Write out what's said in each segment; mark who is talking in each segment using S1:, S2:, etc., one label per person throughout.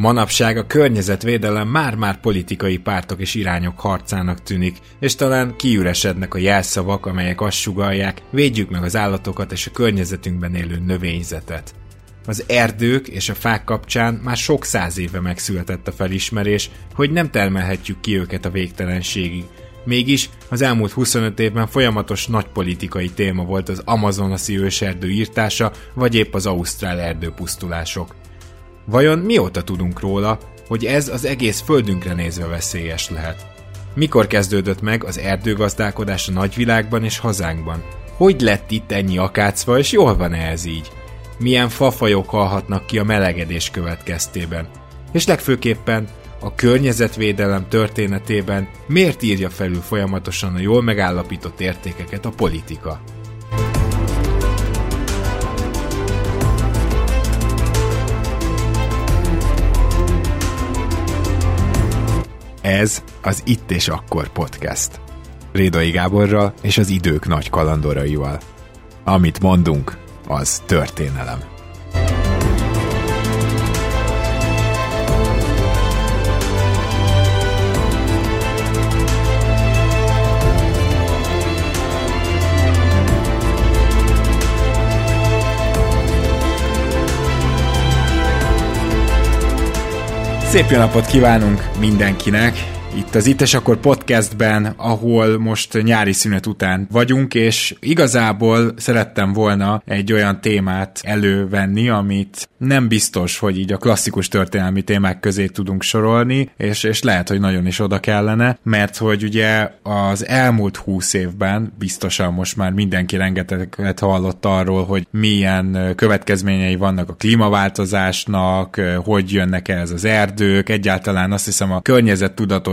S1: Manapság a környezetvédelem már-már politikai pártok és irányok harcának tűnik, és talán kiüresednek a jelszavak, amelyek azt sugalják, védjük meg az állatokat és a környezetünkben élő növényzetet. Az erdők és a fák kapcsán már sok száz éve megszületett a felismerés, hogy nem termelhetjük ki őket a végtelenségig. Mégis az elmúlt 25 évben folyamatos nagy politikai téma volt az amazonasi őserdő írtása, vagy épp az ausztrál erdőpusztulások. Vajon mióta tudunk róla, hogy ez az egész földünkre nézve veszélyes lehet? Mikor kezdődött meg az erdőgazdálkodás a nagyvilágban és hazánkban? Hogy lett itt ennyi akácfa, és jól van -e ez így? Milyen fafajok halhatnak ki a melegedés következtében? És legfőképpen a környezetvédelem történetében miért írja felül folyamatosan a jól megállapított értékeket a politika? Ez az Itt és Akkor podcast. Rédai Gáborral és az idők nagy kalandoraival. Amit mondunk, az történelem. Szép jó napot kívánunk mindenkinek! Itt az Itt és Akkor podcastben, ahol most nyári szünet után vagyunk, és igazából szerettem volna egy olyan témát elővenni, amit nem biztos, hogy így a klasszikus történelmi témák közé tudunk sorolni, és, és lehet, hogy nagyon is oda kellene, mert hogy ugye az elmúlt húsz évben biztosan most már mindenki rengeteget hallott arról, hogy milyen következményei vannak a klímaváltozásnak, hogy jönnek ez az erdők, egyáltalán azt hiszem a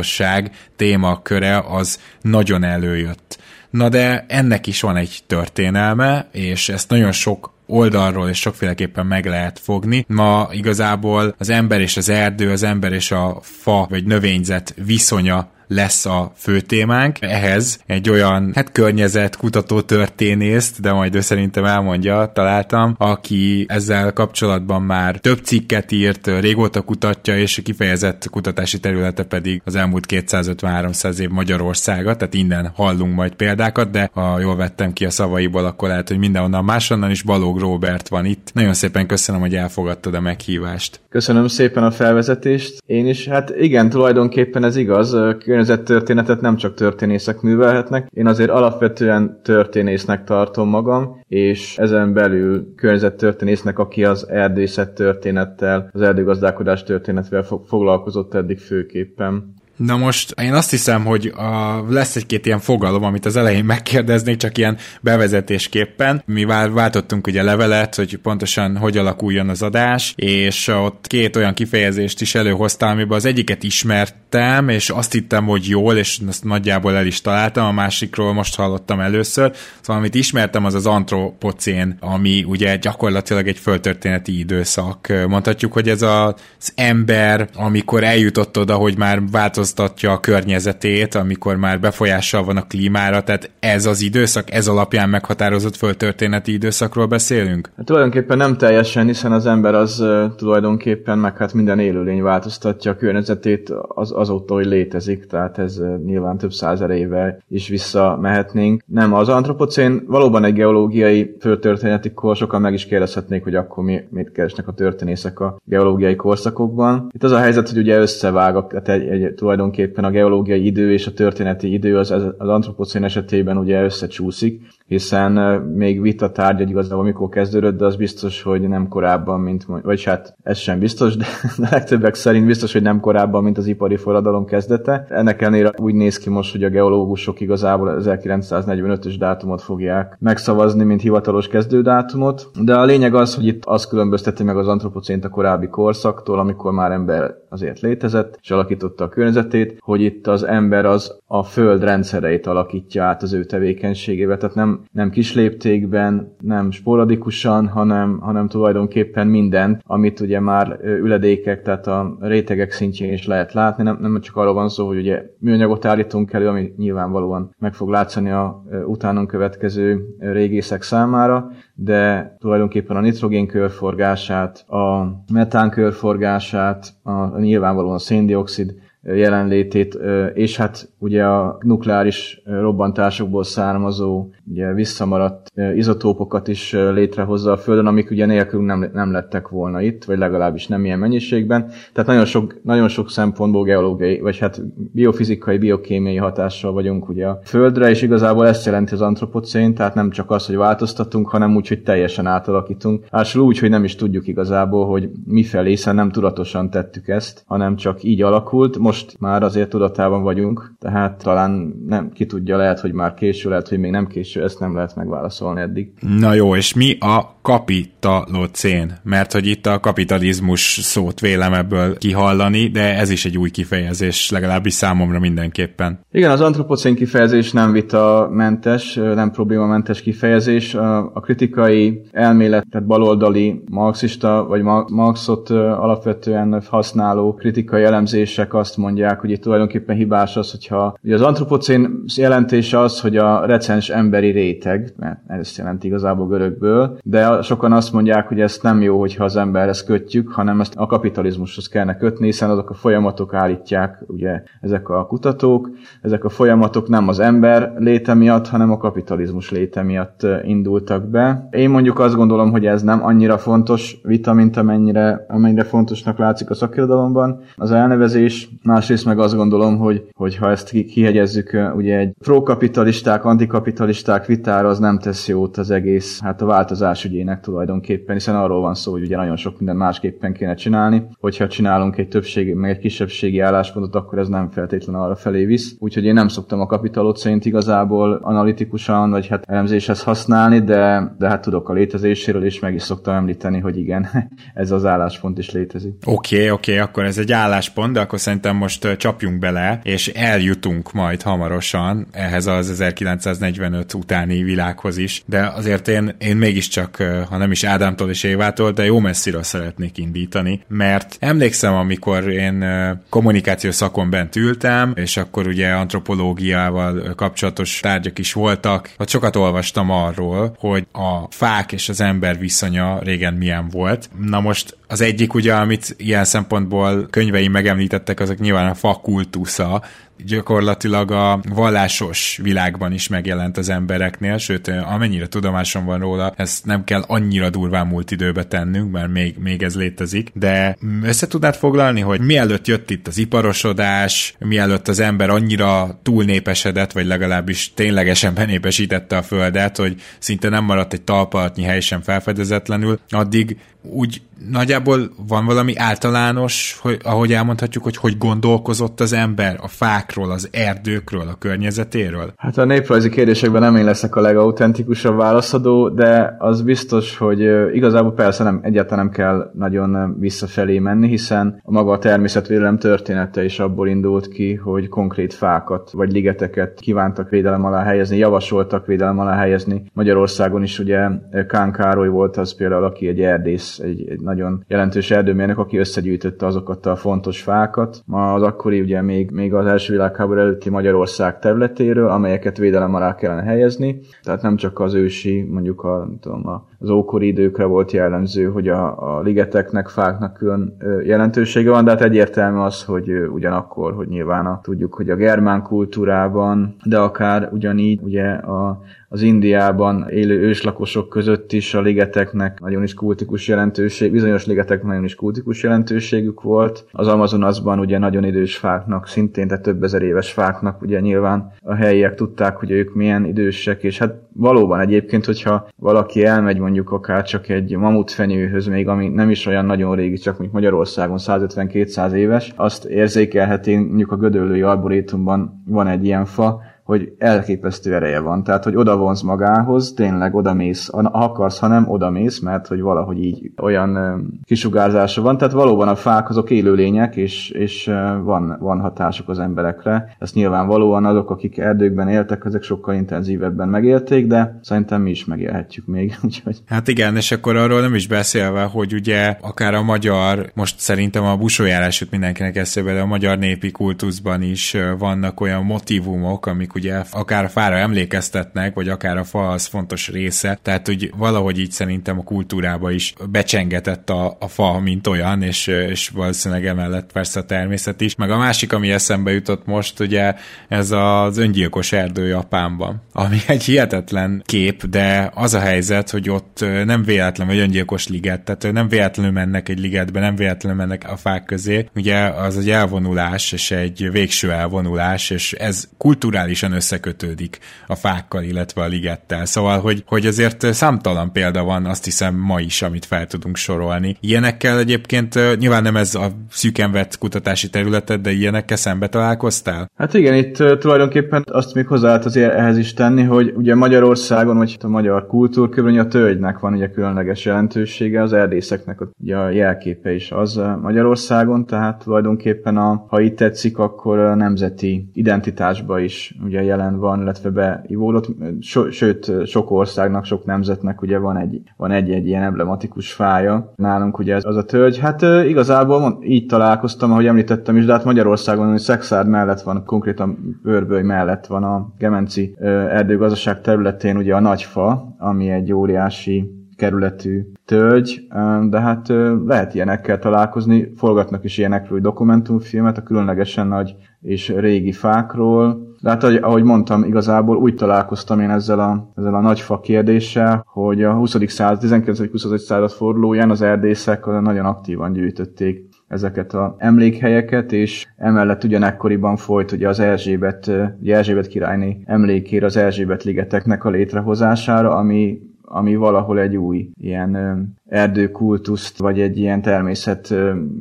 S1: környezettudatosság témaköre az nagyon előjött. Na de ennek is van egy történelme, és ezt nagyon sok oldalról és sokféleképpen meg lehet fogni. Ma igazából az ember és az erdő, az ember és a fa vagy növényzet viszonya lesz a fő témánk. Ehhez egy olyan, hát környezet kutató történészt, de majd ő szerintem elmondja, találtam, aki ezzel kapcsolatban már több cikket írt, régóta kutatja, és kifejezett kutatási területe pedig az elmúlt 250-300 év Magyarországa, tehát innen hallunk majd példákat, de ha jól vettem ki a szavaiból, akkor lehet, hogy mindenhonnan máshonnan is Balóg Robert van itt. Nagyon szépen köszönöm, hogy elfogadtad a meghívást.
S2: Köszönöm szépen a felvezetést. Én is, hát igen, tulajdonképpen ez igaz környezettörténetet nem csak történészek művelhetnek. Én azért alapvetően történésznek tartom magam, és ezen belül környezettörténésznek, aki az erdészet történettel, az erdőgazdálkodás történetvel foglalkozott eddig főképpen.
S1: Na most én azt hiszem, hogy a, lesz egy-két ilyen fogalom, amit az elején megkérdeznék, csak ilyen bevezetésképpen. Mi váltottunk ugye levelet, hogy pontosan hogy alakuljon az adás, és ott két olyan kifejezést is előhoztam, amiben az egyiket ismertem, és azt hittem, hogy jól, és azt nagyjából el is találtam, a másikról most hallottam először. Szóval amit ismertem, az az antropocén, ami ugye gyakorlatilag egy földtörténeti időszak. Mondhatjuk, hogy ez az ember, amikor eljutott oda, hogy már változott változtatja a környezetét, amikor már befolyással van a klímára, tehát ez az időszak, ez alapján meghatározott földtörténeti időszakról beszélünk?
S2: Hát tulajdonképpen nem teljesen, hiszen az ember az uh, tulajdonképpen, meg hát minden élőlény változtatja a környezetét az, azóta, hogy létezik, tehát ez uh, nyilván több százer éve is visszamehetnénk. Nem, az antropocén valóban egy geológiai földtörténeti kor, sokan meg is kérdezhetnék, hogy akkor mi, mit keresnek a történészek a geológiai korszakokban. Itt az a helyzet, hogy ugye összevág, tehát egy, egy, tulajdonképpen a geológiai idő és a történeti idő az, az antropocén esetében ugye összecsúszik. hiszen még vita tárgy, hogy igazából mikor kezdődött, de az biztos, hogy nem korábban, mint, vagy hát ez sem biztos, de a legtöbbek szerint biztos, hogy nem korábban, mint az ipari forradalom kezdete. Ennek ellenére úgy néz ki most, hogy a geológusok igazából 1945-ös dátumot fogják megszavazni, mint hivatalos kezdődátumot, de a lényeg az, hogy itt az különbözteti meg az antropocént a korábbi korszaktól, amikor már ember azért létezett, és alakította a környezetét, hogy itt az ember az a föld rendszereit alakítja át az ő tevékenységével, tehát nem, nem kisléptékben, nem sporadikusan, hanem, hanem tulajdonképpen mindent, amit ugye már üledékek, tehát a rétegek szintjén is lehet látni, nem, nem csak arról van szó, hogy ugye műanyagot állítunk elő, ami nyilvánvalóan meg fog látszani a utánunk következő régészek számára, de tulajdonképpen a nitrogén körforgását, a metán körforgását, a, nyilvánvalóan a széndiokszid jelenlétét, és hát ugye a nukleáris robbantásokból származó, ugye visszamaradt izotópokat is létrehozza a Földön, amik ugye nélkülünk nem, nem lettek volna itt, vagy legalábbis nem ilyen mennyiségben. Tehát nagyon sok, nagyon sok szempontból geológiai, vagy hát biofizikai, biokémiai hatással vagyunk ugye a Földre, és igazából ezt jelenti az antropocén, tehát nem csak az, hogy változtatunk, hanem úgy, hogy teljesen átalakítunk. Ásul úgy, hogy nem is tudjuk igazából, hogy mifelé, hiszen nem tudatosan tettük ezt, hanem csak így alakult. Most már azért tudatában vagyunk, tehát talán nem, ki tudja, lehet, hogy már késő, lehet, hogy még nem késő, ezt nem lehet megválaszolni eddig.
S1: Na jó, és mi a kapitalocén? Mert hogy itt a kapitalizmus szót vélem ebből kihallani, de ez is egy új kifejezés, legalábbis számomra mindenképpen.
S2: Igen, az antropocén kifejezés nem vita mentes, nem problémamentes kifejezés. A kritikai elmélet, tehát baloldali marxista, vagy Marxot alapvetően használó kritikai elemzések azt mondják, hogy itt tulajdonképpen hibás az, hogyha ugye az antropocén jelentése az, hogy a recens emberi réteg, mert ezt jelenti igazából görögből, de sokan azt mondják, hogy ezt nem jó, hogyha az emberhez kötjük, hanem ezt a kapitalizmushoz kellene kötni, hiszen azok a folyamatok állítják, ugye ezek a kutatók, ezek a folyamatok nem az ember léte miatt, hanem a kapitalizmus léte miatt indultak be. Én mondjuk azt gondolom, hogy ez nem annyira fontos vita, mint amennyire, amennyire fontosnak látszik a szakirodalomban. Az elnevezés, másrészt meg azt gondolom, hogy, hogy ha ezt kihegyezzük ugye egy prokapitalisták, antikapitalisták vitára, az nem tesz jót az egész, hát a változás ügyének tulajdonképpen, hiszen arról van szó, hogy ugye nagyon sok minden másképpen kéne csinálni. Hogyha csinálunk egy többségi, meg egy kisebbségi álláspontot, akkor ez nem feltétlenül arra felé visz. Úgyhogy én nem szoktam a kapitalot szerint igazából analitikusan, vagy hát elemzéshez használni, de, de hát tudok a létezéséről, és meg is szoktam említeni, hogy igen, ez az álláspont is létezik.
S1: Oké, okay, oké, okay, akkor ez egy álláspont, de akkor szerintem most csapjunk bele, és eljutunk majd hamarosan ehhez az 1945 utáni világhoz is, de azért én, én mégiscsak, ha nem is Ádámtól és Évától, de jó messziről szeretnék indítani, mert emlékszem, amikor én kommunikációs szakon bent ültem, és akkor ugye antropológiával kapcsolatos tárgyak is voltak, ott sokat olvastam arról, hogy a fák és az ember viszonya régen milyen volt. Na most az egyik ugye, amit ilyen szempontból könyveim megemlítettek, azok nyilván a fakultusza, gyakorlatilag a vallásos világban is megjelent az embereknél, sőt, amennyire tudomásom van róla, ezt nem kell annyira durván múlt időbe tennünk, mert még, még ez létezik, de össze tudnád foglalni, hogy mielőtt jött itt az iparosodás, mielőtt az ember annyira túlnépesedett, vagy legalábbis ténylegesen benépesítette a földet, hogy szinte nem maradt egy talpalatnyi hely sem felfedezetlenül, addig úgy nagyjából van valami általános, hogy, ahogy elmondhatjuk, hogy hogy gondolkozott az ember a fákról, az erdőkről, a környezetéről?
S2: Hát a néprajzi kérdésekben nem én leszek a legautentikusabb válaszadó, de az biztos, hogy igazából persze nem, egyáltalán nem kell nagyon visszafelé menni, hiszen a maga a természetvédelem története is abból indult ki, hogy konkrét fákat vagy ligeteket kívántak védelem alá helyezni, javasoltak védelem alá helyezni. Magyarországon is ugye Kán Károly volt az például, aki egy erdész, egy, egy nagyon jelentős erdőmérnök, aki összegyűjtötte azokat a fontos fákat. Ma az akkori ugye még, még az első világháború előtti Magyarország területéről, amelyeket védelem alá kellene helyezni. Tehát nem csak az ősi, mondjuk a, tudom, az ókori időkre volt jellemző, hogy a, a ligeteknek, fáknak külön jelentősége van, de hát egyértelmű az, hogy ugyanakkor, hogy nyilván a, tudjuk, hogy a germán kultúrában, de akár ugyanígy ugye a, az Indiában élő őslakosok között is a ligeteknek nagyon is kultikus jelentőség, bizonyos ligetek nagyon is kultikus jelentőségük volt. Az Amazonasban ugye nagyon idős fáknak, szintén, tehát több ezer éves fáknak, ugye nyilván a helyiek tudták, hogy ők milyen idősek, és hát valóban egyébként, hogyha valaki elmegy mondjuk akár csak egy mamutfenyőhöz, még ami nem is olyan nagyon régi, csak mondjuk Magyarországon 150-200 éves, azt érzékelheti, mondjuk a Gödöllői Arborétumban van egy ilyen fa, hogy elképesztő ereje van. Tehát, hogy oda vonz magához, tényleg oda mész, ha akarsz, ha nem, oda mész, mert hogy valahogy így olyan kisugárzása van. Tehát valóban a fák azok élőlények, és, és van, van hatásuk az emberekre. Ezt nyilvánvalóan azok, akik erdőkben éltek, ezek sokkal intenzívebben megélték, de szerintem mi is megélhetjük még. Úgyhogy...
S1: Hát igen, és akkor arról nem is beszélve, hogy ugye akár a magyar, most szerintem a busójárás mindenkinek eszébe, de a magyar népi kultuszban is vannak olyan motivumok, amik ugye akár a fára emlékeztetnek, vagy akár a fa az fontos része, tehát hogy valahogy így szerintem a kultúrába is becsengetett a, a fa, mint olyan, és, és valószínűleg emellett persze a természet is. Meg a másik, ami eszembe jutott most, ugye ez az öngyilkos erdő Japánban, ami egy hihetetlen kép, de az a helyzet, hogy ott nem véletlen, vagy öngyilkos liget, tehát nem véletlenül mennek egy ligetbe, nem véletlenül mennek a fák közé. Ugye az egy elvonulás, és egy végső elvonulás, és ez kulturálisan teljesen összekötődik a fákkal, illetve a ligettel. Szóval, hogy, hogy azért számtalan példa van, azt hiszem ma is, amit fel tudunk sorolni. Ilyenekkel egyébként nyilván nem ez a szűken vett kutatási területed, de ilyenekkel szembe találkoztál?
S2: Hát igen, itt tulajdonképpen azt még hozzá lehet azért ehhez is tenni, hogy ugye Magyarországon, vagy a magyar kultúrkörben a tölgynek van ugye különleges jelentősége, az erdészeknek ugye a jelképe is az Magyarországon, tehát tulajdonképpen a, ha itt tetszik, akkor a nemzeti identitásba is ugye ugye jelen van, illetve beivódott, so, sőt, sok országnak, sok nemzetnek ugye van egy, van egy-egy ilyen emblematikus fája. Nálunk ugye ez az a tölgy. Hát igazából így találkoztam, ahogy említettem is, de hát Magyarországon, hogy Szexárd mellett van, konkrétan Őrböly mellett van a Gemenci erdőgazdaság területén ugye a nagyfa, ami egy óriási kerületű tölgy, de hát lehet ilyenekkel találkozni, forgatnak is ilyenekről dokumentumfilmet a különlegesen nagy és régi fákról, de hát, ahogy mondtam, igazából úgy találkoztam én ezzel a, ezzel a nagyfa kérdéssel, hogy a 20. század, 19. 20. század fordulóján az erdészek nagyon aktívan gyűjtötték ezeket a emlékhelyeket, és emellett ugyanekkoriban folyt ugye az Erzsébet, ugye Erzsébet királyné emlékére az Erzsébet ligeteknek a létrehozására, ami ami valahol egy új ilyen erdőkultuszt, vagy egy ilyen természet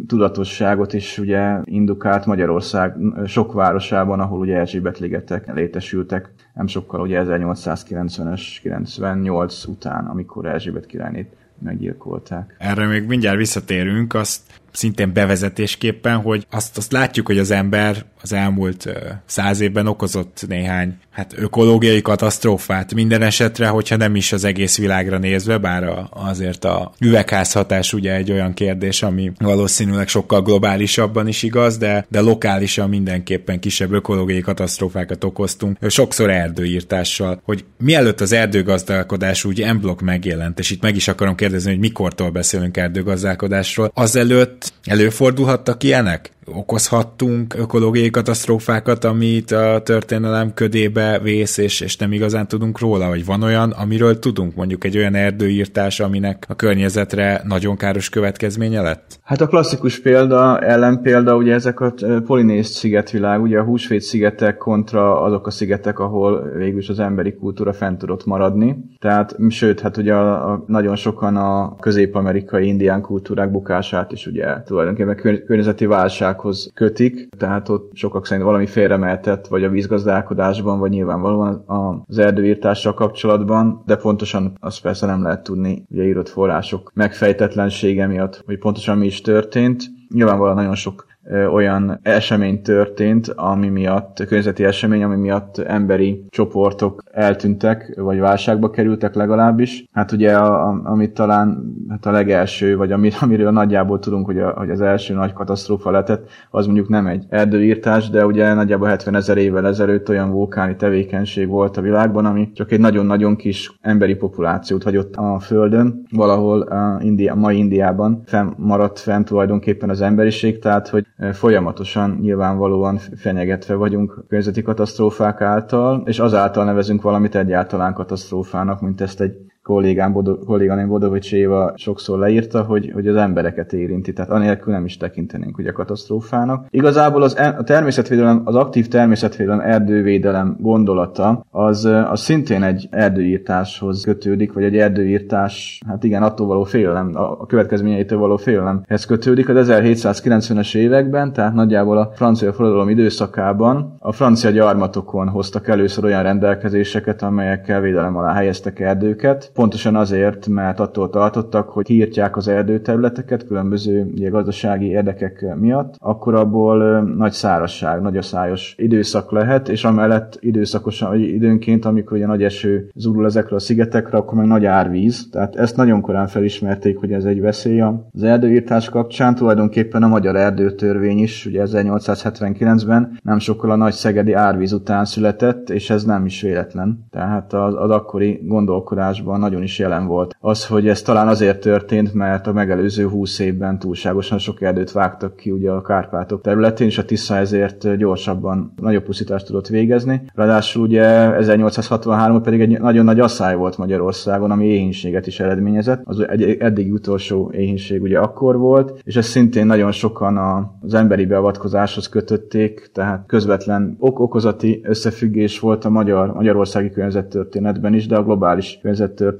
S2: tudatosságot is ugye indukált Magyarország sok városában, ahol ugye Erzsébet ligetek létesültek, nem sokkal ugye 1890-es, 98 után, amikor Erzsébet királynét meggyilkolták.
S1: Erre még mindjárt visszatérünk, azt szintén bevezetésképpen, hogy azt, azt látjuk, hogy az ember az elmúlt száz évben okozott néhány hát ökológiai katasztrófát. Minden esetre, hogyha nem is az egész világra nézve, bár a, azért a üvegházhatás ugye egy olyan kérdés, ami valószínűleg sokkal globálisabban is igaz, de, de lokálisan mindenképpen kisebb ökológiai katasztrófákat okoztunk, sokszor erdőírtással, hogy mielőtt az erdőgazdálkodás úgy emblok megjelent, és itt meg is akarom kérdezni, hogy mikortól beszélünk erdőgazdálkodásról, azelőtt előfordulhattak ilyenek? Okozhattunk ökológiai katasztrófákat, amit a történelem ködébe vész, és, és nem igazán tudunk róla, hogy van olyan, amiről tudunk, mondjuk egy olyan erdőírtás, aminek a környezetre nagyon káros következménye lett?
S2: Hát a klasszikus példa, ellenpélda, ugye ezek a polinész szigetvilág, ugye a húsvét szigetek kontra azok a szigetek, ahol végülis az emberi kultúra fent tudott maradni. Tehát, sőt, hát ugye a, a, nagyon sokan a közép-amerikai indián kultúrák bukását is ugye tulajdonképpen környezeti válság gazdasághoz kötik, tehát ott sokak szerint valami félremeltett, vagy a vízgazdálkodásban, vagy nyilvánvalóan az erdőírtással kapcsolatban, de pontosan azt persze nem lehet tudni, ugye írott források megfejtetlensége miatt, hogy pontosan mi is történt. Nyilvánvalóan nagyon sok olyan esemény történt, ami miatt, környezeti esemény, ami miatt emberi csoportok eltűntek, vagy válságba kerültek legalábbis. Hát ugye, a, a, amit talán hát a legelső, vagy ami, amiről nagyjából tudunk, hogy, a, hogy az első nagy katasztrófa letett, az mondjuk nem egy erdőírtás, de ugye nagyjából 70 ezer évvel ezelőtt olyan vulkáni tevékenység volt a világban, ami csak egy nagyon-nagyon kis emberi populációt hagyott a Földön, valahol a India, mai Indiában fenn, maradt fenn tulajdonképpen az emberiség, tehát hogy folyamatosan nyilvánvalóan fenyegetve vagyunk környezeti katasztrófák által, és azáltal nevezünk valamit egyáltalán katasztrófának, mint ezt egy kollégám, Bodo, kolléganém Bodovics Éva sokszor leírta, hogy, hogy az embereket érinti, tehát anélkül nem is tekintenénk ugye katasztrófának. Igazából az, a természetvédelem, az aktív természetvédelem, erdővédelem gondolata, az, az szintén egy erdőírtáshoz kötődik, vagy egy erdőírtás, hát igen, attól való félelem, a következményeitől való félelemhez kötődik. Az 1790-es években, tehát nagyjából a francia forradalom időszakában a francia gyarmatokon hoztak először olyan rendelkezéseket, amelyekkel védelem alá helyeztek erdőket. Pontosan azért, mert attól tartottak, hogy kiírtják az erdőterületeket különböző ugye, gazdasági érdekek miatt, akkor abból nagy szárasság, nagy aszályos időszak lehet, és amellett időszakosan, vagy időnként, amikor ugye nagy eső zúdul ezekre a szigetekre, akkor meg nagy árvíz. Tehát ezt nagyon korán felismerték, hogy ez egy veszély az erdőírtás kapcsán. Tulajdonképpen a magyar erdőtörvény is, ugye 1879-ben nem sokkal a nagy szegedi árvíz után született, és ez nem is véletlen. Tehát az, az akkori gondolkodásban nagyon is jelen volt. Az, hogy ez talán azért történt, mert a megelőző 20 évben túlságosan sok erdőt vágtak ki ugye a Kárpátok területén, és a Tisza ezért gyorsabban nagyobb pusztítást tudott végezni. Ráadásul ugye 1863 pedig egy nagyon nagy asszály volt Magyarországon, ami éhínséget is eredményezett. Az egy eddig utolsó éhínség ugye akkor volt, és ez szintén nagyon sokan az emberi beavatkozáshoz kötötték, tehát közvetlen ok okozati összefüggés volt a magyar, magyarországi környezettörténetben is, de a globális környezettörténetben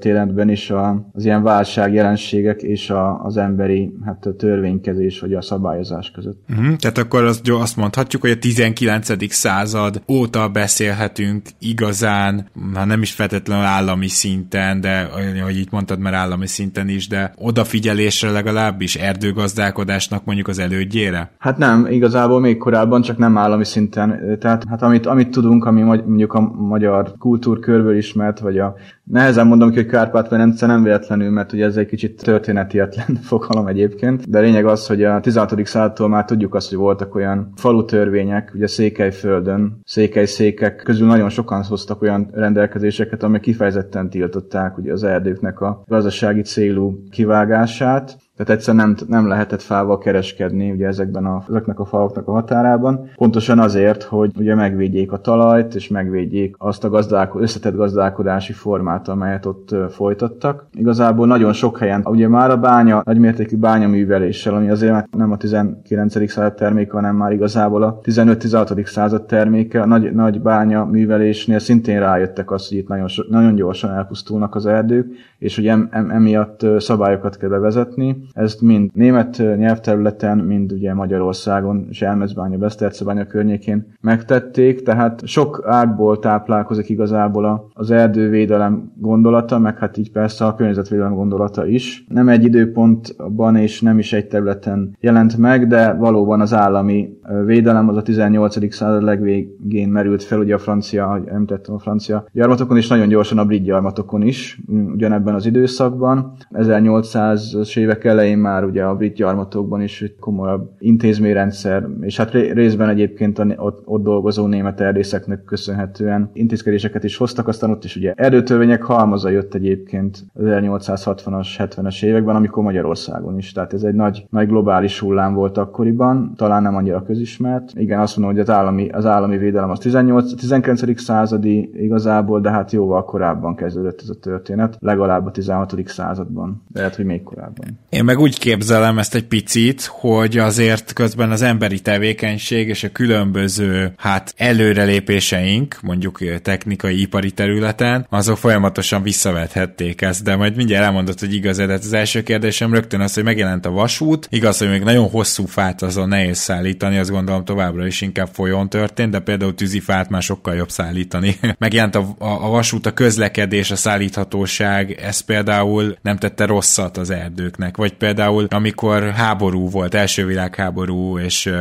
S2: is a, az ilyen válság jelenségek és a, az emberi hát a törvénykezés vagy a szabályozás között.
S1: Uh-huh, tehát akkor azt, azt mondhatjuk, hogy a 19. század óta beszélhetünk igazán, ha nem is feltétlenül állami szinten, de ahogy itt mondtad, mert állami szinten is, de odafigyelésre legalábbis erdőgazdálkodásnak mondjuk az elődjére?
S2: Hát nem, igazából még korábban, csak nem állami szinten. Tehát hát amit, amit tudunk, ami mondjuk a magyar kultúrkörből ismert, vagy a Nehezen mondom ki, hogy Kárpát-Velence nem véletlenül, mert ugye ez egy kicsit történetietlen fogalom egyébként, de lényeg az, hogy a 16. századtól már tudjuk azt, hogy voltak olyan falu törvények, ugye Székelyföldön, székely-székek közül nagyon sokan hoztak olyan rendelkezéseket, amelyek kifejezetten tiltották ugye az erdőknek a gazdasági célú kivágását, tehát egyszerűen nem, nem lehetett fával kereskedni ugye ezekben a, ezeknek a falaknak a határában. Pontosan azért, hogy ugye megvédjék a talajt, és megvédjék azt a gazdálko- összetett gazdálkodási formát, amelyet ott folytattak. Igazából nagyon sok helyen, ugye már a bánya, nagymértékű bányaműveléssel, ami azért nem a 19. század terméke, hanem már igazából a 15-16. század terméke, a nagy, nagy bánya művelésnél szintén rájöttek azt, hogy itt nagyon, nagyon gyorsan elpusztulnak az erdők, és hogy em, em, emiatt szabályokat kell bevezetni. Ezt mind német nyelvterületen, mind ugye Magyarországon, Zselmezbánya, Besztercebánya környékén megtették, tehát sok ágból táplálkozik igazából az erdővédelem gondolata, meg hát így persze a környezetvédelem gondolata is. Nem egy időpontban és nem is egy területen jelent meg, de valóban az állami védelem az a 18. század legvégén merült fel, ugye a francia, ahogy említettem a francia gyarmatokon, és nagyon gyorsan a brit gyarmatokon is, ugyanebben az időszakban. 1800-as évek elején már ugye a brit gyarmatokban is egy komolyabb intézményrendszer, és hát részben egyébként a, ott, ott dolgozó német erdészeknek köszönhetően intézkedéseket is hoztak, aztán ott is ugye erdőtörvények halmaza jött egyébként az 1860-as, 70-es években, amikor Magyarországon is. Tehát ez egy nagy, nagy globális hullám volt akkoriban, talán nem annyira közismert. Igen, azt mondom, hogy az állami, az állami védelem az 18, 19. századi igazából, de hát jóval korábban kezdődött ez a történet, legalább a 16. században, de lehet, hogy még korábban.
S1: Én meg úgy képzelem ezt egy picit, hogy azért közben az emberi tevékenység és a különböző hát előrelépéseink, mondjuk technikai, ipari területen, azok folyamatosan visszavethették ezt, de majd mindjárt elmondott, hogy igaz, de hát az első kérdésem rögtön az, hogy megjelent a vasút, igaz, hogy még nagyon hosszú fát azon nehéz szállítani, azt gondolom továbbra is inkább folyón történt, de például tűzifát már sokkal jobb szállítani. megjelent a, a, a vasút, a közlekedés, a szállíthatóság, ez például nem tette rosszat az erdőknek, vagy például amikor háború volt, első világháború, és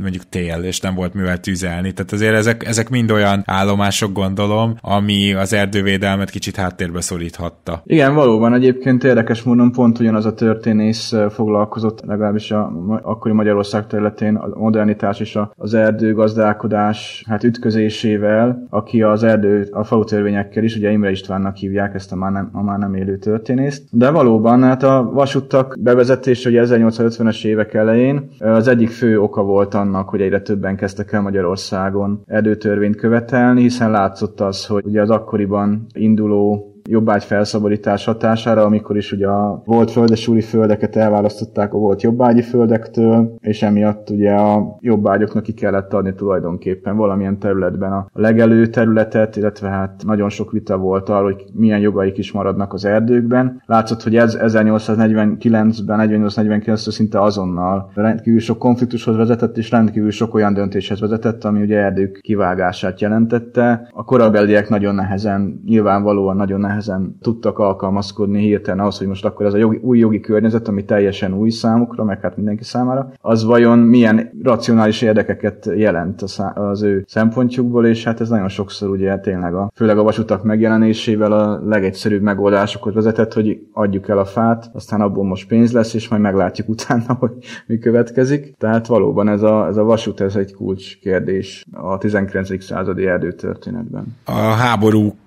S1: mondjuk tél, és nem volt mivel tüzelni, tehát azért ezek, ezek mind olyan állomások gondolom, ami az erdővédelmet kicsit háttérbe szoríthatta.
S2: Igen, valóban egyébként érdekes módon pont ugyanaz a történész foglalkozott legalábbis a akkori Magyarország területén a modernitás és az erdőgazdálkodás hát ütközésével, aki az erdő, a falu törvényekkel is, ugye Imre Istvánnak hívják ezt a már nem, a már nem élő történészt. De valóban, hát a vasúttak bevezetése ugye 1850-es évek elején az egyik fő oka volt annak, hogy egyre többen kezdtek el Magyarországon erdőtörvényt követelni, hiszen látszott az, hogy ugye az akkoriban induló jobbágy felszabadítás hatására, amikor is ugye a volt földesúri földeket elválasztották a volt jobbágyi földektől, és emiatt ugye a jobbágyoknak ki kellett adni tulajdonképpen valamilyen területben a legelő területet, illetve hát nagyon sok vita volt arról, hogy milyen jogaik is maradnak az erdőkben. Látszott, hogy ez 1849-ben, 48-49 szinte azonnal rendkívül sok konfliktushoz vezetett, és rendkívül sok olyan döntéshez vezetett, ami ugye erdők kivágását jelentette. A korabeliek nagyon nehezen, nyilvánvalóan nagyon nehezen tudtak alkalmazkodni hirtelen ahhoz, hogy most akkor ez a jogi, új jogi környezet, ami teljesen új számukra, meg hát mindenki számára, az vajon milyen racionális érdekeket jelent az ő szempontjukból, és hát ez nagyon sokszor ugye tényleg a, főleg a vasutak megjelenésével a legegyszerűbb megoldásokhoz vezetett, hogy adjuk el a fát, aztán abból most pénz lesz, és majd meglátjuk utána, hogy mi következik. Tehát valóban ez a, ez a vasút, ez egy kulcskérdés a 19. századi erdőtörténetben.
S1: A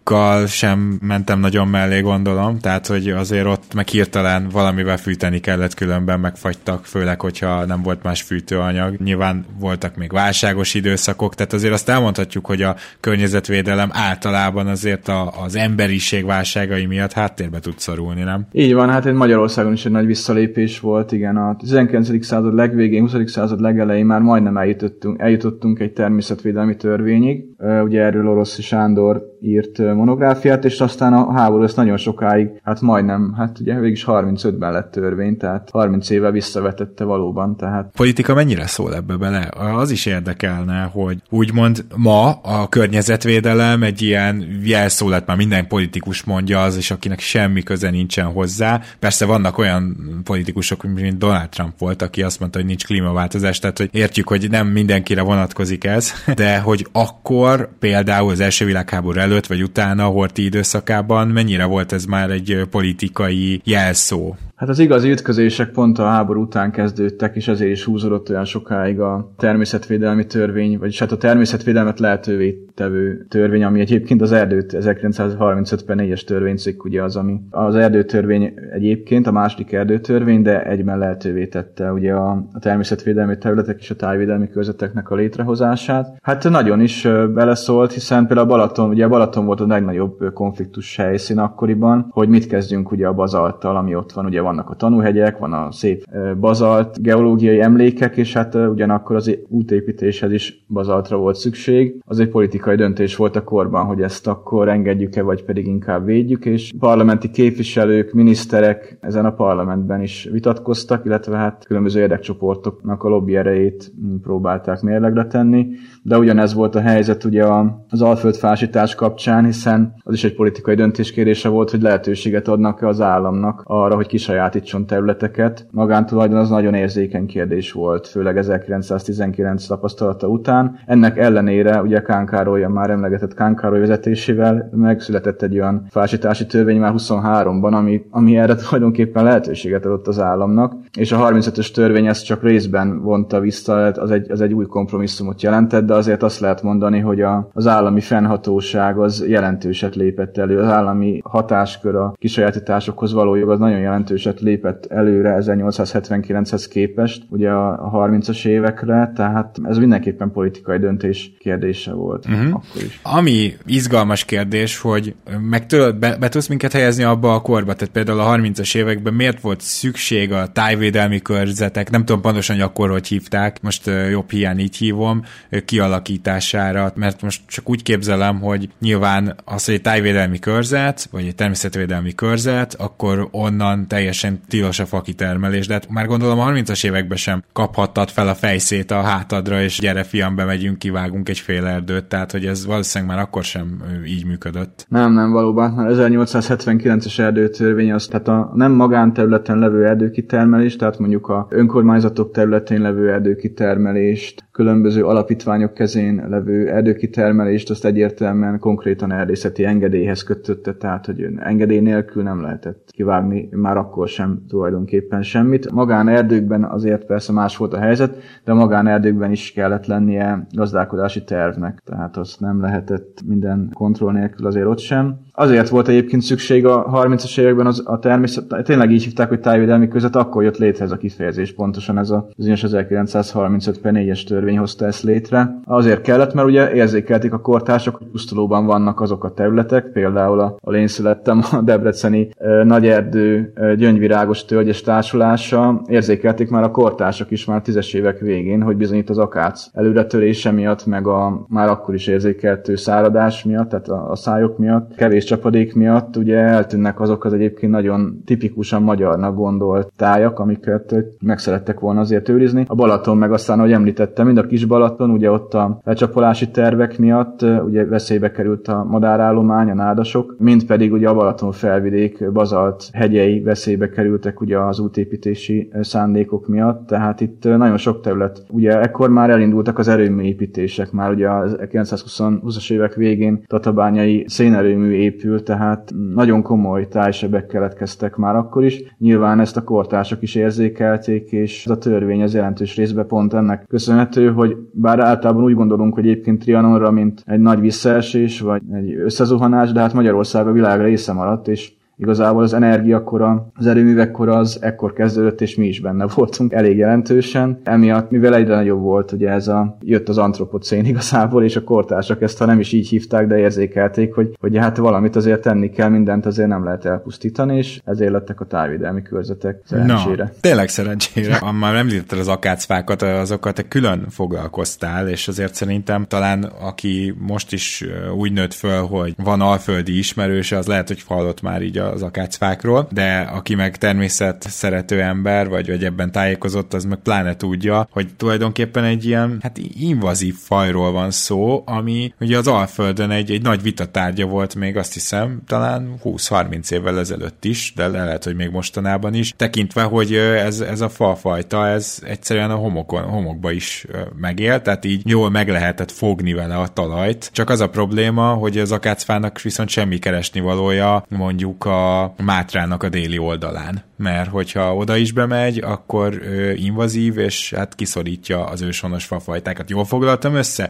S1: háborúkkal sem mentem nagyon mellé, gondolom, tehát hogy azért ott meg hirtelen valamivel fűteni kellett, különben megfagytak, főleg, hogyha nem volt más fűtőanyag. Nyilván voltak még válságos időszakok, tehát azért azt elmondhatjuk, hogy a környezetvédelem általában azért a, az emberiség válságai miatt háttérbe tud szorulni, nem?
S2: Így van, hát egy Magyarországon is egy nagy visszalépés volt, igen, a 19. század legvégén, 20. század legelején már majdnem eljutottunk, eljutottunk egy természetvédelmi törvényig. Ugye erről Oroszi Sándor írt monográfiát, és aztán a háború ezt nagyon sokáig, hát majdnem, hát ugye végig is 35-ben lett törvény, tehát 30 éve visszavetette valóban, tehát...
S1: Politika mennyire szól ebbe bele? Az is érdekelne, hogy úgymond ma a környezetvédelem egy ilyen jelszó lett, már minden politikus mondja az, és akinek semmi köze nincsen hozzá. Persze vannak olyan politikusok, mint Donald Trump volt, aki azt mondta, hogy nincs klímaváltozás, tehát hogy értjük, hogy nem mindenkire vonatkozik ez, de hogy akkor például az első világháború előtt vagy utána, a Horti időszakában mennyire volt ez már egy politikai jelszó?
S2: Hát az igazi ütközések pont a háború után kezdődtek, és ezért is húzódott olyan sokáig a természetvédelmi törvény, vagyis hát a természetvédelmet lehetővé tevő törvény, ami egyébként az erdőt 1935-ben 4-es törvénycikk, ugye az, ami az erdőtörvény egyébként, a második erdőtörvény, de egyben lehetővé tette ugye a, a természetvédelmi területek és a tájvédelmi körzeteknek a létrehozását. Hát nagyon is beleszólt, hiszen például a Balaton, ugye a Balaton volt a legnagyobb konfliktus helyszín akkoriban, hogy mit kezdjünk ugye a bazalttal, ami ott van, ugye vannak a tanúhegyek, van a szép bazalt geológiai emlékek, és hát ugyanakkor az útépítéshez is bazaltra volt szükség. Az egy politikai döntés volt a korban, hogy ezt akkor engedjük-e, vagy pedig inkább védjük, és parlamenti képviselők, miniszterek ezen a parlamentben is vitatkoztak, illetve hát különböző érdekcsoportoknak a lobby erejét próbálták mérlegre tenni, de ugyanez volt a helyzet ugye az alföld fásítás kapcsán, hiszen az is egy politikai döntéskérése volt, hogy lehetőséget adnak-e az államnak arra, hogy kisajátítsa sajátítson területeket. Magántulajdon az nagyon érzékeny kérdés volt, főleg 1919 tapasztalata után. Ennek ellenére ugye Kánkároly, a már emlegetett Kánkároly vezetésével megszületett egy olyan fásítási törvény már 23-ban, ami, ami erre tulajdonképpen lehetőséget adott az államnak, és a 35-ös törvény ezt csak részben vonta vissza, az egy, az egy új kompromisszumot jelentett, de azért azt lehet mondani, hogy a, az állami fennhatóság az jelentőset lépett elő, az állami hatáskör a kisajátításokhoz való jog az nagyon jelentős eset lépett előre 1879-hez képest, ugye a 30-as évekre, tehát ez mindenképpen politikai döntés kérdése volt uh-huh. akkor is.
S1: Ami izgalmas kérdés, hogy meg tudod, be, be tudsz minket helyezni abba a korba, tehát például a 30-as években miért volt szükség a tájvédelmi körzetek, nem tudom pontosan, hogy akkor hogy hívták, most jobb hiány így hívom, kialakítására, mert most csak úgy képzelem, hogy nyilván az, hogy egy tájvédelmi körzet, vagy egy természetvédelmi körzet, akkor onnan teljes teljesen tilos a fakitermelés, de hát már gondolom a 30-as években sem kaphattad fel a fejszét a hátadra, és gyere fiam, bemegyünk, kivágunk egy fél erdőt, tehát hogy ez valószínűleg már akkor sem így működött.
S2: Nem, nem, valóban. Már 1879-es erdőtörvény az, tehát a nem magánterületen levő erdőkitermelés, tehát mondjuk a önkormányzatok területén levő erdőkitermelést, különböző alapítványok kezén levő erdőkitermelést, azt egyértelműen konkrétan erdészeti engedélyhez kötötte, tehát hogy engedély nélkül nem lehetett kivágni már akkor sem tulajdonképpen semmit. Magán erdőkben azért persze más volt a helyzet, de magán erdőkben is kellett lennie gazdálkodási tervnek, tehát azt nem lehetett minden kontroll nélkül azért ott sem. Azért volt egyébként szükség a 30-as években az, a természet, tényleg így hívták, hogy tájvédelmi között, akkor jött létre ez a kifejezés, pontosan ez a bizonyos 1935 per 4-es törvény hozta ezt létre. Azért kellett, mert ugye érzékelték a kortársak, hogy pusztulóban vannak azok a területek, például a, a én születtem, a Debreceni e, Nagyerdő e, Gyöngyvirágos Tölgyes Társulása, érzékelték már a kortársak is már tízes évek végén, hogy bizony itt az akác előretörése miatt, meg a már akkor is érzékeltő száradás miatt, tehát a, a szájok miatt, kevés csapadék miatt ugye eltűnnek azok az egyébként nagyon tipikusan magyarnak gondolt tájak, amiket meg szerettek volna azért őrizni. A Balaton meg aztán, ahogy említettem, mind a kis Balaton, ugye ott a lecsapolási tervek miatt ugye veszélybe került a madárállomány, a nádasok, mind pedig ugye a Balaton felvidék bazalt hegyei veszélybe kerültek ugye az útépítési szándékok miatt, tehát itt nagyon sok terület. Ugye ekkor már elindultak az erőműépítések, már ugye a 1920-as évek végén tatabányai szénerőmű épült, tehát nagyon komoly tájsebek keletkeztek már akkor is. Nyilván ezt a kortársak is érzékelték, és a törvény az jelentős részben pont ennek köszönhető, hogy bár általában úgy gondolunk, hogy egyébként Trianonra, mint egy nagy visszaesés, vagy egy összezuhanás, de hát Magyarország a világ része maradt, és Igazából az energiakora, az erőművekkora az ekkor kezdődött, és mi is benne voltunk elég jelentősen. Emiatt, mivel egyre nagyobb volt, ugye ez a, jött az antropocén igazából, és a kortársak ezt, ha nem is így hívták, de érzékelték, hogy, hogy hát valamit azért tenni kell, mindent azért nem lehet elpusztítani, és ezért lettek a tájvédelmi körzetek szerencsére.
S1: Na, tényleg szerencsére. Már említetted az akácfákat, azokat te külön foglalkoztál, és azért szerintem talán aki most is úgy nőtt föl, hogy van alföldi ismerőse, az lehet, hogy hallott már így a az akácfákról, de aki meg természet szerető ember, vagy, vagy ebben tájékozott, az meg pláne tudja, hogy tulajdonképpen egy ilyen hát invazív fajról van szó, ami ugye az Alföldön egy, egy nagy vitatárgya volt még azt hiszem talán 20-30 évvel ezelőtt is, de lehet, hogy még mostanában is, tekintve, hogy ez, ez a fajta, ez egyszerűen a homokon, homokba is megél, tehát így jól meg lehetett fogni vele a talajt. Csak az a probléma, hogy az akácfának viszont semmi keresni valója mondjuk a Mátrának a déli oldalán. Mert hogyha oda is bemegy, akkor ö, invazív, és hát kiszorítja az őshonos fafajtákat. Jól foglaltam össze?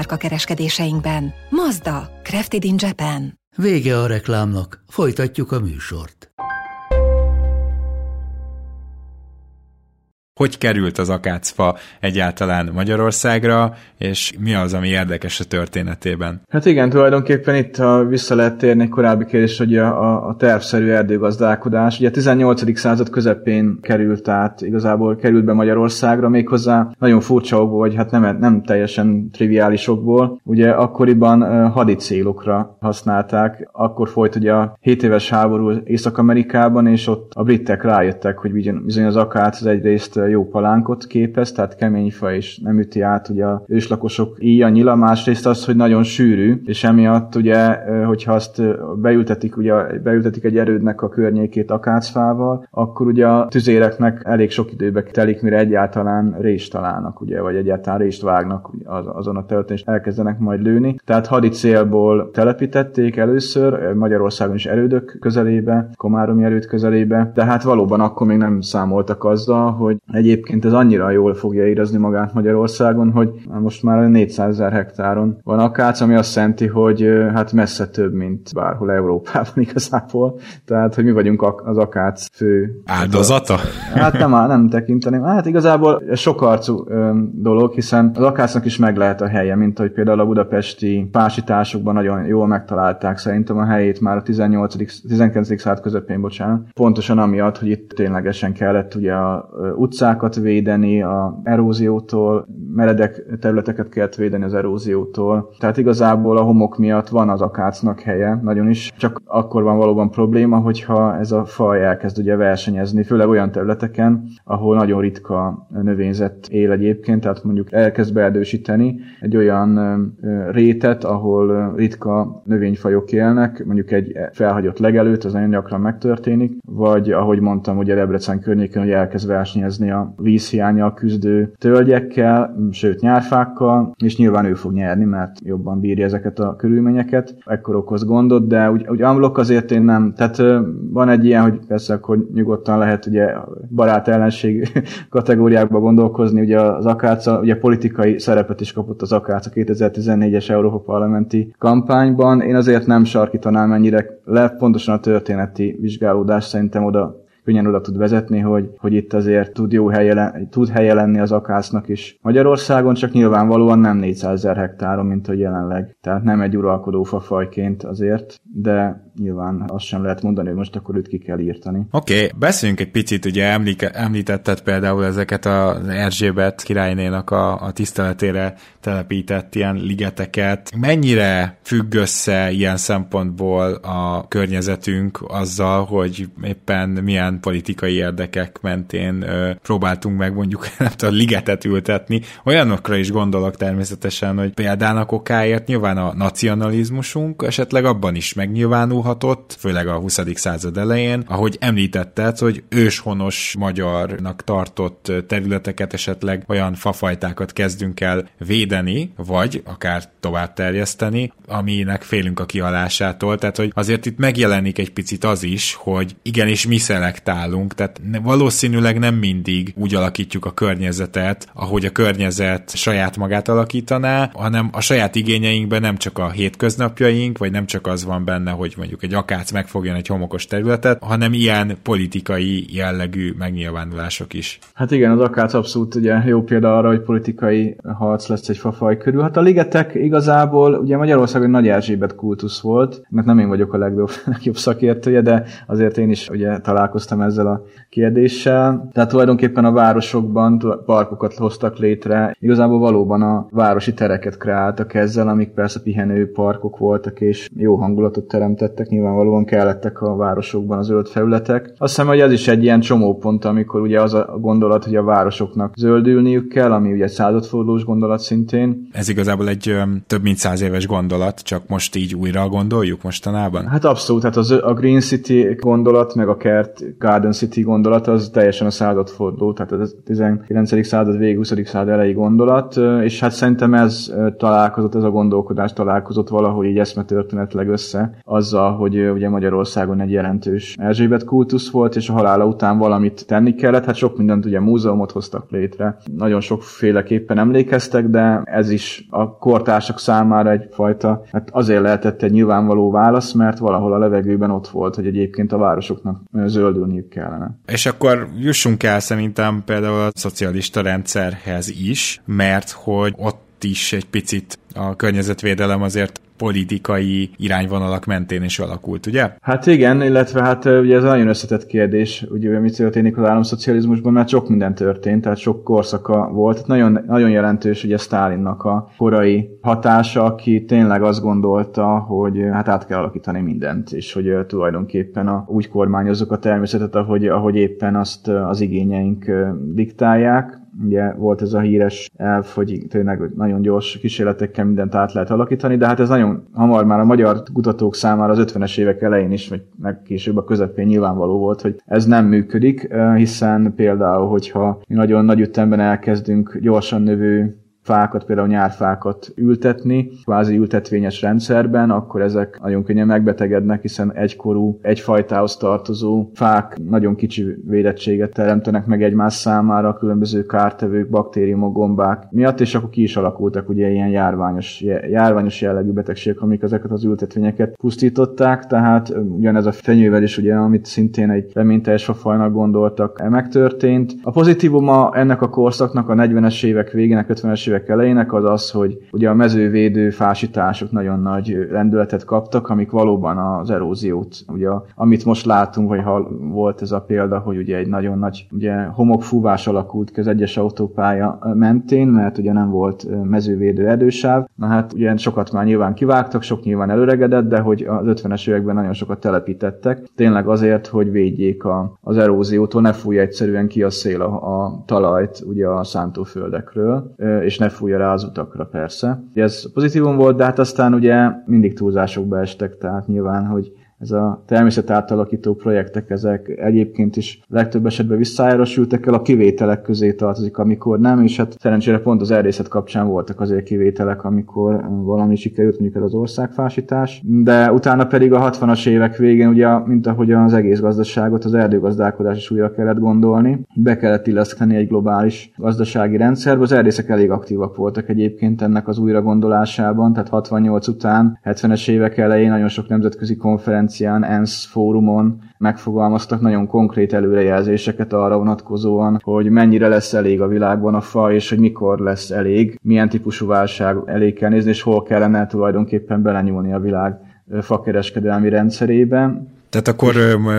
S3: márka kereskedéseinkben. Mazda, Crafted in Japan.
S4: Vége a reklámnak, folytatjuk a műsort.
S1: Hogy került az akácfa egyáltalán Magyarországra, és mi az, ami érdekes a történetében?
S2: Hát igen, tulajdonképpen itt ha vissza lehet térni egy korábbi kérdés, hogy a, a, tervszerű erdőgazdálkodás. Ugye a 18. század közepén került át, igazából került be Magyarországra, méghozzá nagyon furcsa okból, vagy hát nem, nem teljesen triviális okból. Ugye akkoriban hadi célokra használták, akkor folyt ugye a 7 éves háború Észak-Amerikában, és ott a britek rájöttek, hogy bizony az akác az egyrészt jó palánkot képez, tehát kemény fa és nem üti át ugye a őslakosok íja, nyila, másrészt az, hogy nagyon sűrű, és emiatt ugye, hogyha azt beültetik, ugye beültetik egy erődnek a környékét akácfával, akkor ugye a tüzéreknek elég sok időbe telik, mire egyáltalán rést találnak, ugye, vagy egyáltalán rést vágnak az, azon a területen, és elkezdenek majd lőni. Tehát hadi célból telepítették először, Magyarországon is erődök közelébe, Komáromi erőd közelébe, tehát valóban akkor még nem számoltak azzal, hogy Egyébként ez annyira jól fogja érezni magát Magyarországon, hogy most már 400 ezer hektáron van akác, ami azt jelenti, hogy hát messze több, mint bárhol Európában igazából. Tehát, hogy mi vagyunk az akác fő
S1: áldozata?
S2: Hát nem, nem tekinteném. Hát igazából sokarcú dolog, hiszen az akácnak is meg lehet a helye, mint hogy például a budapesti pásításokban nagyon jól megtalálták szerintem a helyét már a 18. 19. század közepén, bocsánat. Pontosan amiatt, hogy itt ténylegesen kellett ugye a utcák utcákat védeni a eróziótól, meredek területeket kellett védeni az eróziótól. Tehát igazából a homok miatt van az akácnak helye, nagyon is, csak akkor van valóban probléma, hogyha ez a faj elkezd ugye versenyezni, főleg olyan területeken, ahol nagyon ritka növényzet él egyébként, tehát mondjuk elkezd beerdősíteni egy olyan rétet, ahol ritka növényfajok élnek, mondjuk egy felhagyott legelőt, az nagyon gyakran megtörténik, vagy ahogy mondtam, ugye Debrecen környéken, hogy elkezd versenyezni a vízhiányjal küzdő tölgyekkel, sőt nyárfákkal, és nyilván ő fog nyerni, mert jobban bírja ezeket a körülményeket, ekkor okoz gondot, de úgy, úgy amlok azért én nem, tehát van egy ilyen, hogy persze akkor nyugodtan lehet ugye barát ellenség kategóriákba gondolkozni, ugye az Akáca, ugye politikai szerepet is kapott az Akáca 2014-es Európa Parlamenti kampányban. Én azért nem sarkítanám ennyire le, pontosan a történeti vizsgálódás szerintem oda könnyen oda tud vezetni, hogy, hogy itt azért tud jó helye, tud helye lenni az akásznak is Magyarországon, csak nyilvánvalóan nem 400 ezer hektáron, mint a jelenleg. Tehát nem egy uralkodó fafajként azért, de nyilván azt sem lehet mondani, hogy most akkor őt ki kell írtani.
S1: Oké, okay, beszéljünk egy picit, ugye emlike, említetted például ezeket az Erzsébet királynénak a, a tiszteletére telepített ilyen ligeteket. Mennyire függ össze ilyen szempontból a környezetünk azzal, hogy éppen milyen politikai érdekek mentén ö, próbáltunk meg mondjuk tudom, ligetet ültetni. Olyanokra is gondolok természetesen, hogy példának okáért nyilván a nacionalizmusunk esetleg abban is megnyilvánulhatott, főleg a 20. század elején, ahogy említetted, hogy őshonos magyarnak tartott területeket esetleg olyan fafajtákat kezdünk el védeni, vagy akár tovább terjeszteni, aminek félünk a kihalásától. Tehát, hogy azért itt megjelenik egy picit az is, hogy igenis mi szelektálunk, tehát valószínűleg nem mindig úgy alakítjuk a környezetet, ahogy a környezet saját magát alakítaná, hanem a saját igényeinkben nem csak a hétköznapjaink, vagy nem csak az van benne, hogy mondjuk egy akác megfogjon egy homokos területet, hanem ilyen politikai jellegű megnyilvánulások is.
S2: Hát igen, az akác abszolút ugye jó példa arra, hogy politikai harc lesz egy fafaj körül. Hát a ligetek igazából ugye Magyarországon nagy Erzsébet kultusz volt, mert nem én vagyok a legjobb, legjobb szakértője, de azért én is ugye találkoztam ezzel a kérdéssel. Tehát tulajdonképpen a városokban parkokat hoztak létre, igazából valóban a városi tereket kreáltak ezzel, amik persze pihenő parkok voltak, és jó hangulatot teremtettek, nyilvánvalóan kellettek a városokban az zöld felületek. Azt hiszem, hogy ez is egy ilyen csomópont, amikor ugye az a gondolat, hogy a városoknak zöldülniük kell, ami ugye századfordulós gondolat szintén.
S1: Ez igazából egy ö, több mint száz éves gondolat, csak most így újra gondoljuk mostanában?
S2: Hát abszolút, hát az, a Green City gondolat, meg a Kert Garden City gondolat az teljesen a századforduló, tehát ez a 19. század végig, 20. század elejé gondolat, és hát szerintem ez találkozott, ez a gondolkodás találkozott valahogy így eszmetörténetleg össze azzal, hogy ugye Magyarországon egy jelentős Erzsébet kultusz volt, és a halála után valamit tenni kellett, hát sok mindent ugye múzeumot hoztak létre, nagyon sokféleképpen emlékeztek, de ez is a kortársak számára egyfajta, hát azért lehetett egy nyilvánvaló válasz, mert valahol a levegőben ott volt, hogy egyébként a városoknak zöldülniük kellene.
S1: És akkor jussunk el szerintem például a szocialista rendszerhez is, mert hogy ott is egy picit a környezetvédelem azért politikai irányvonalak mentén is alakult, ugye?
S2: Hát igen, illetve hát ugye ez nagyon összetett kérdés, ugye mi történik az államszocializmusban, mert sok minden történt, tehát sok korszaka volt. Nagyon, nagyon jelentős ugye Stálinnak a korai hatása, aki tényleg azt gondolta, hogy hát át kell alakítani mindent, és hogy tulajdonképpen a, úgy kormányozzuk a természetet, ahogy, ahogy éppen azt az igényeink diktálják, ugye volt ez a híres elv, hogy tényleg nagyon gyors kísérletekkel mindent át lehet alakítani, de hát ez nagyon hamar már a magyar kutatók számára az 50-es évek elején is, vagy meg később a közepén nyilvánvaló volt, hogy ez nem működik, hiszen például, hogyha nagyon nagy ütemben elkezdünk gyorsan növő fákat, például nyárfákat ültetni, kvázi ültetvényes rendszerben, akkor ezek nagyon könnyen megbetegednek, hiszen egykorú, egy fajtához tartozó fák nagyon kicsi védettséget teremtenek meg egymás számára a különböző kártevők, baktériumok, gombák miatt, és akkor ki is alakultak ugye ilyen járványos, járványos jellegű betegségek, amik ezeket az ültetvényeket pusztították, tehát ugyanez a fenyővel is ugye, amit szintén egy reményteljes fajnak gondoltak, megtörtént. A pozitívuma ennek a korszaknak a 40-es évek végének, 50-es évek elejének az az, hogy ugye a mezővédő fásítások nagyon nagy lendületet kaptak, amik valóban az eróziót, ugye amit most látunk, vagy ha volt ez a példa, hogy ugye egy nagyon nagy ugye homokfúvás alakult ki az egyes autópálya mentén, mert ugye nem volt mezővédő erdősáv. Na hát ugye sokat már nyilván kivágtak, sok nyilván előregedett, de hogy az 50-es években nagyon sokat telepítettek. Tényleg azért, hogy védjék a, az eróziótól, ne fújja egyszerűen ki a szél a, a talajt ugye a szántóföldekről, és ne fújja rá az utakra persze. Ez pozitívum volt, de hát aztán ugye mindig túlzásokba estek, tehát nyilván, hogy ez a természetátalakító projektek, ezek egyébként is legtöbb esetben visszaárosültek el, a kivételek közé tartozik, amikor nem, és hát szerencsére pont az erdészet kapcsán voltak azért kivételek, amikor valami sikerült, mondjuk ez az országfásítás, de utána pedig a 60-as évek végén, ugye, mint ahogy az egész gazdaságot, az erdőgazdálkodás is újra kellett gondolni, be kellett illeszteni egy globális gazdasági rendszerbe, az erdészek elég aktívak voltak egyébként ennek az újra gondolásában, tehát 68 után, 70-es évek elején nagyon sok nemzetközi konferencia konferencián, ENSZ fórumon megfogalmaztak nagyon konkrét előrejelzéseket arra vonatkozóan, hogy mennyire lesz elég a világban a fa, és hogy mikor lesz elég, milyen típusú válság elég kell nézni, és hol kellene tulajdonképpen belenyúlni a világ fakereskedelmi rendszerébe.
S1: Tehát akkor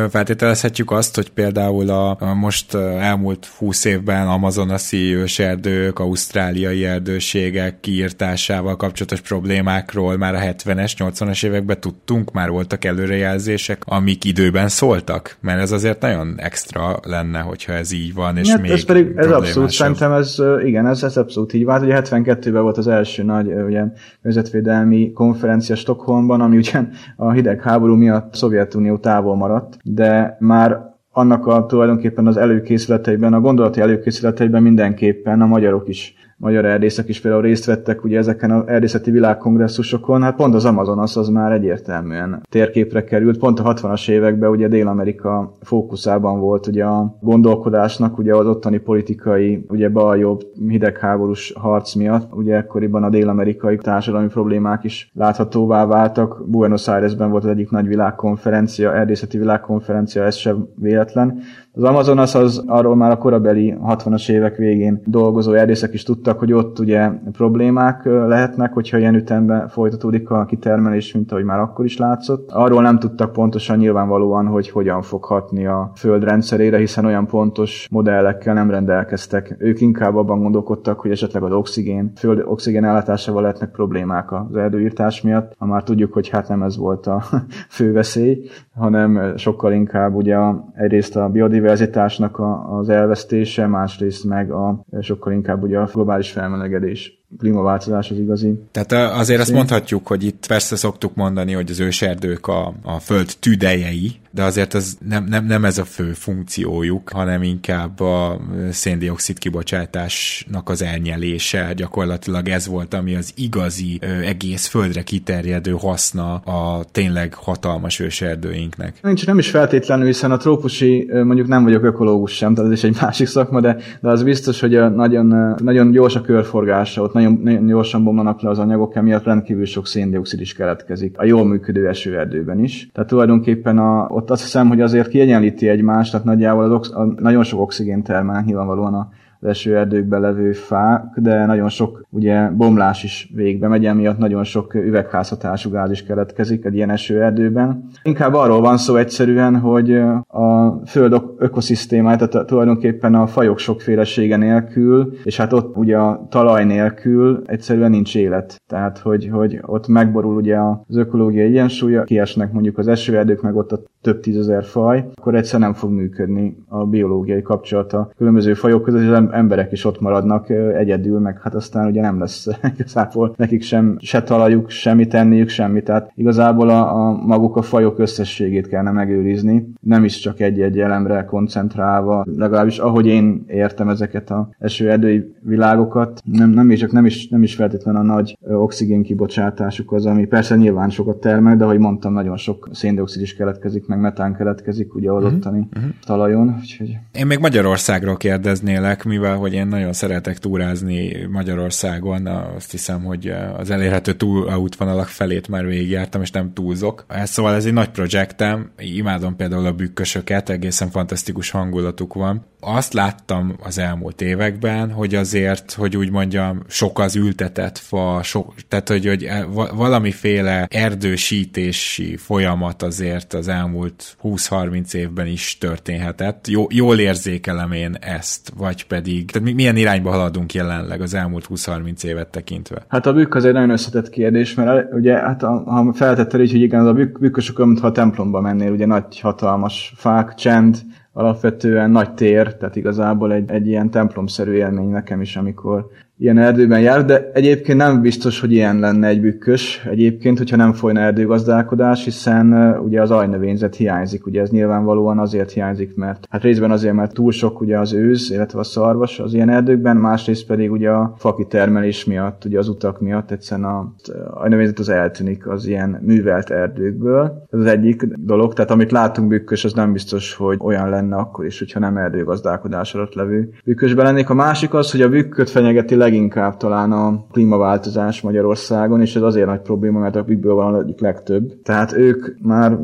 S1: feltételezhetjük azt, hogy például a, a most elmúlt 20 évben amazonaszi őserdők, ausztráliai erdőségek kiírtásával kapcsolatos problémákról már a 70-es, 80-as években tudtunk, már voltak előrejelzések, amik időben szóltak, mert ez azért nagyon extra lenne, hogyha ez így van, és hát még
S2: ez pedig, ez abszolút, szerintem ez, igen, ez, ez abszolút így vált. Ugye 72-ben volt az első nagy ugye, közvetvédelmi konferencia Stockholmban, ami ugye a hidegháború miatt Szovjetunió távol maradt, de már annak a tulajdonképpen az előkészületeiben, a gondolati előkészületeiben mindenképpen a magyarok is magyar erdészek is például részt vettek ugye ezeken az erdészeti világkongresszusokon, hát pont az Amazonas az már egyértelműen térképre került, pont a 60-as években ugye Dél-Amerika fókuszában volt ugye a gondolkodásnak, ugye az ottani politikai, ugye bal-jobb hidegháborús harc miatt, ugye ekkoriban a dél-amerikai társadalmi problémák is láthatóvá váltak. Buenos Airesben volt az egyik nagy világkonferencia, erdészeti világkonferencia, ez sem véletlen, az Amazonas az arról már a korabeli 60-as évek végén dolgozó erdészek is tudtak, hogy ott ugye problémák lehetnek, hogyha ilyen ütemben folytatódik a kitermelés, mint ahogy már akkor is látszott. Arról nem tudtak pontosan nyilvánvalóan, hogy hogyan fog hatni a föld rendszerére, hiszen olyan pontos modellekkel nem rendelkeztek. Ők inkább abban gondolkodtak, hogy esetleg az oxigén, föld oxigén ellátásával lehetnek problémák az erdőírtás miatt, ha már tudjuk, hogy hát nem ez volt a fő veszély, hanem sokkal inkább ugye egyrészt a biodiversitás biodiverzitásnak a, az elvesztése, másrészt meg a sokkal inkább ugye a globális felmelegedés klímaváltozás az igazi.
S1: Tehát azért azt mondhatjuk, hogy itt persze szoktuk mondani, hogy az őserdők a, a föld tüdejei, de azért ez nem, nem, nem ez a fő funkciójuk, hanem inkább a széndiokszid kibocsátásnak az elnyelése. Gyakorlatilag ez volt, ami az igazi egész földre kiterjedő haszna a tényleg hatalmas őserdőinknek.
S2: Nincs, nem is feltétlenül, hiszen a trópusi, mondjuk nem vagyok ökológus sem, tehát ez is egy másik szakma, de, de az biztos, hogy a nagyon, nagyon gyors a körforgása, ott nagyon, nagyon gyorsan bomlanak le az anyagok, emiatt rendkívül sok széndiokszid is keletkezik. A jól működő esőerdőben is. Tehát tulajdonképpen a, ott azt hiszem, hogy azért kiegyenlíti egymást, tehát nagyjából az ox, a, nagyon sok oxigén termel nyilvánvalóan a esőerdőkben levő fák, de nagyon sok ugye bomlás is végbe megy, emiatt nagyon sok üvegházhatású gáz is keletkezik egy ilyen esőerdőben. Inkább arról van szó egyszerűen, hogy a föld ökoszisztémája, tehát tulajdonképpen a fajok sokfélesége nélkül, és hát ott ugye a talaj nélkül egyszerűen nincs élet. Tehát, hogy, hogy ott megborul ugye az ökológiai egyensúly, kiesnek mondjuk az esőerdők, meg ott a több tízezer faj, akkor egyszer nem fog működni a biológiai kapcsolata különböző fajok között, emberek is ott maradnak egyedül, meg hát aztán ugye nem lesz igazából nekik sem se talajuk, semmi tenniük, semmi. Tehát igazából a, a maguk a fajok összességét kellene megőrizni, nem is csak egy-egy elemre koncentrálva, legalábbis ahogy én értem ezeket a esőerdői világokat, nem, nem, is, csak nem, is, nem is feltétlen a nagy oxigén kibocsátásuk az, ami persze nyilván sokat termel, de ahogy mondtam, nagyon sok széndiokszid is keletkezik, meg metán keletkezik ugye az mhm, ottani uh-huh. talajon. Úgyhogy...
S1: Én még Magyarországról kérdeznélek, mivel hogy én nagyon szeretek túrázni Magyarországon, azt hiszem, hogy az elérhető túlútvonalak felét már végigjártam, és nem túlzok. Szóval ez egy nagy projektem, imádom például a bükkösöket, egészen fantasztikus hangulatuk van, azt láttam az elmúlt években, hogy azért, hogy úgy mondjam, sok az ültetett fa, sok, tehát hogy, hogy e, valamiféle erdősítési folyamat azért az elmúlt 20-30 évben is történhetett. Jó, jól érzékelem én ezt, vagy pedig, tehát milyen irányba haladunk jelenleg az elmúlt 20-30 évet tekintve?
S2: Hát a bükk az egy nagyon összetett kérdés, mert ugye hát ha feltetted így, hogy igen, az a bükk, bükkök mintha a templomba mennél, ugye nagy hatalmas fák, csend, alapvetően nagy tér, tehát igazából egy, egy ilyen templomszerű élmény nekem is, amikor ilyen erdőben jár, de egyébként nem biztos, hogy ilyen lenne egy bükkös egyébként, hogyha nem folyna erdőgazdálkodás, hiszen ugye az ajnövényzet hiányzik, ugye ez nyilvánvalóan azért hiányzik, mert hát részben azért, mert túl sok ugye az őz, illetve a szarvas az ilyen erdőkben, másrészt pedig ugye a faki termelés miatt, ugye az utak miatt egyszerűen a ajnövényzet az eltűnik az ilyen művelt erdőkből. Ez az egyik dolog, tehát amit látunk bükkös, az nem biztos, hogy olyan lenne akkor is, hogyha nem erdőgazdálkodás alatt levő bükkösben lennék. A másik az, hogy a bükköt fenyegeti leginkább talán a klímaváltozás Magyarországon, és ez azért nagy probléma, mert a bükből van egyik legtöbb. Tehát ők már,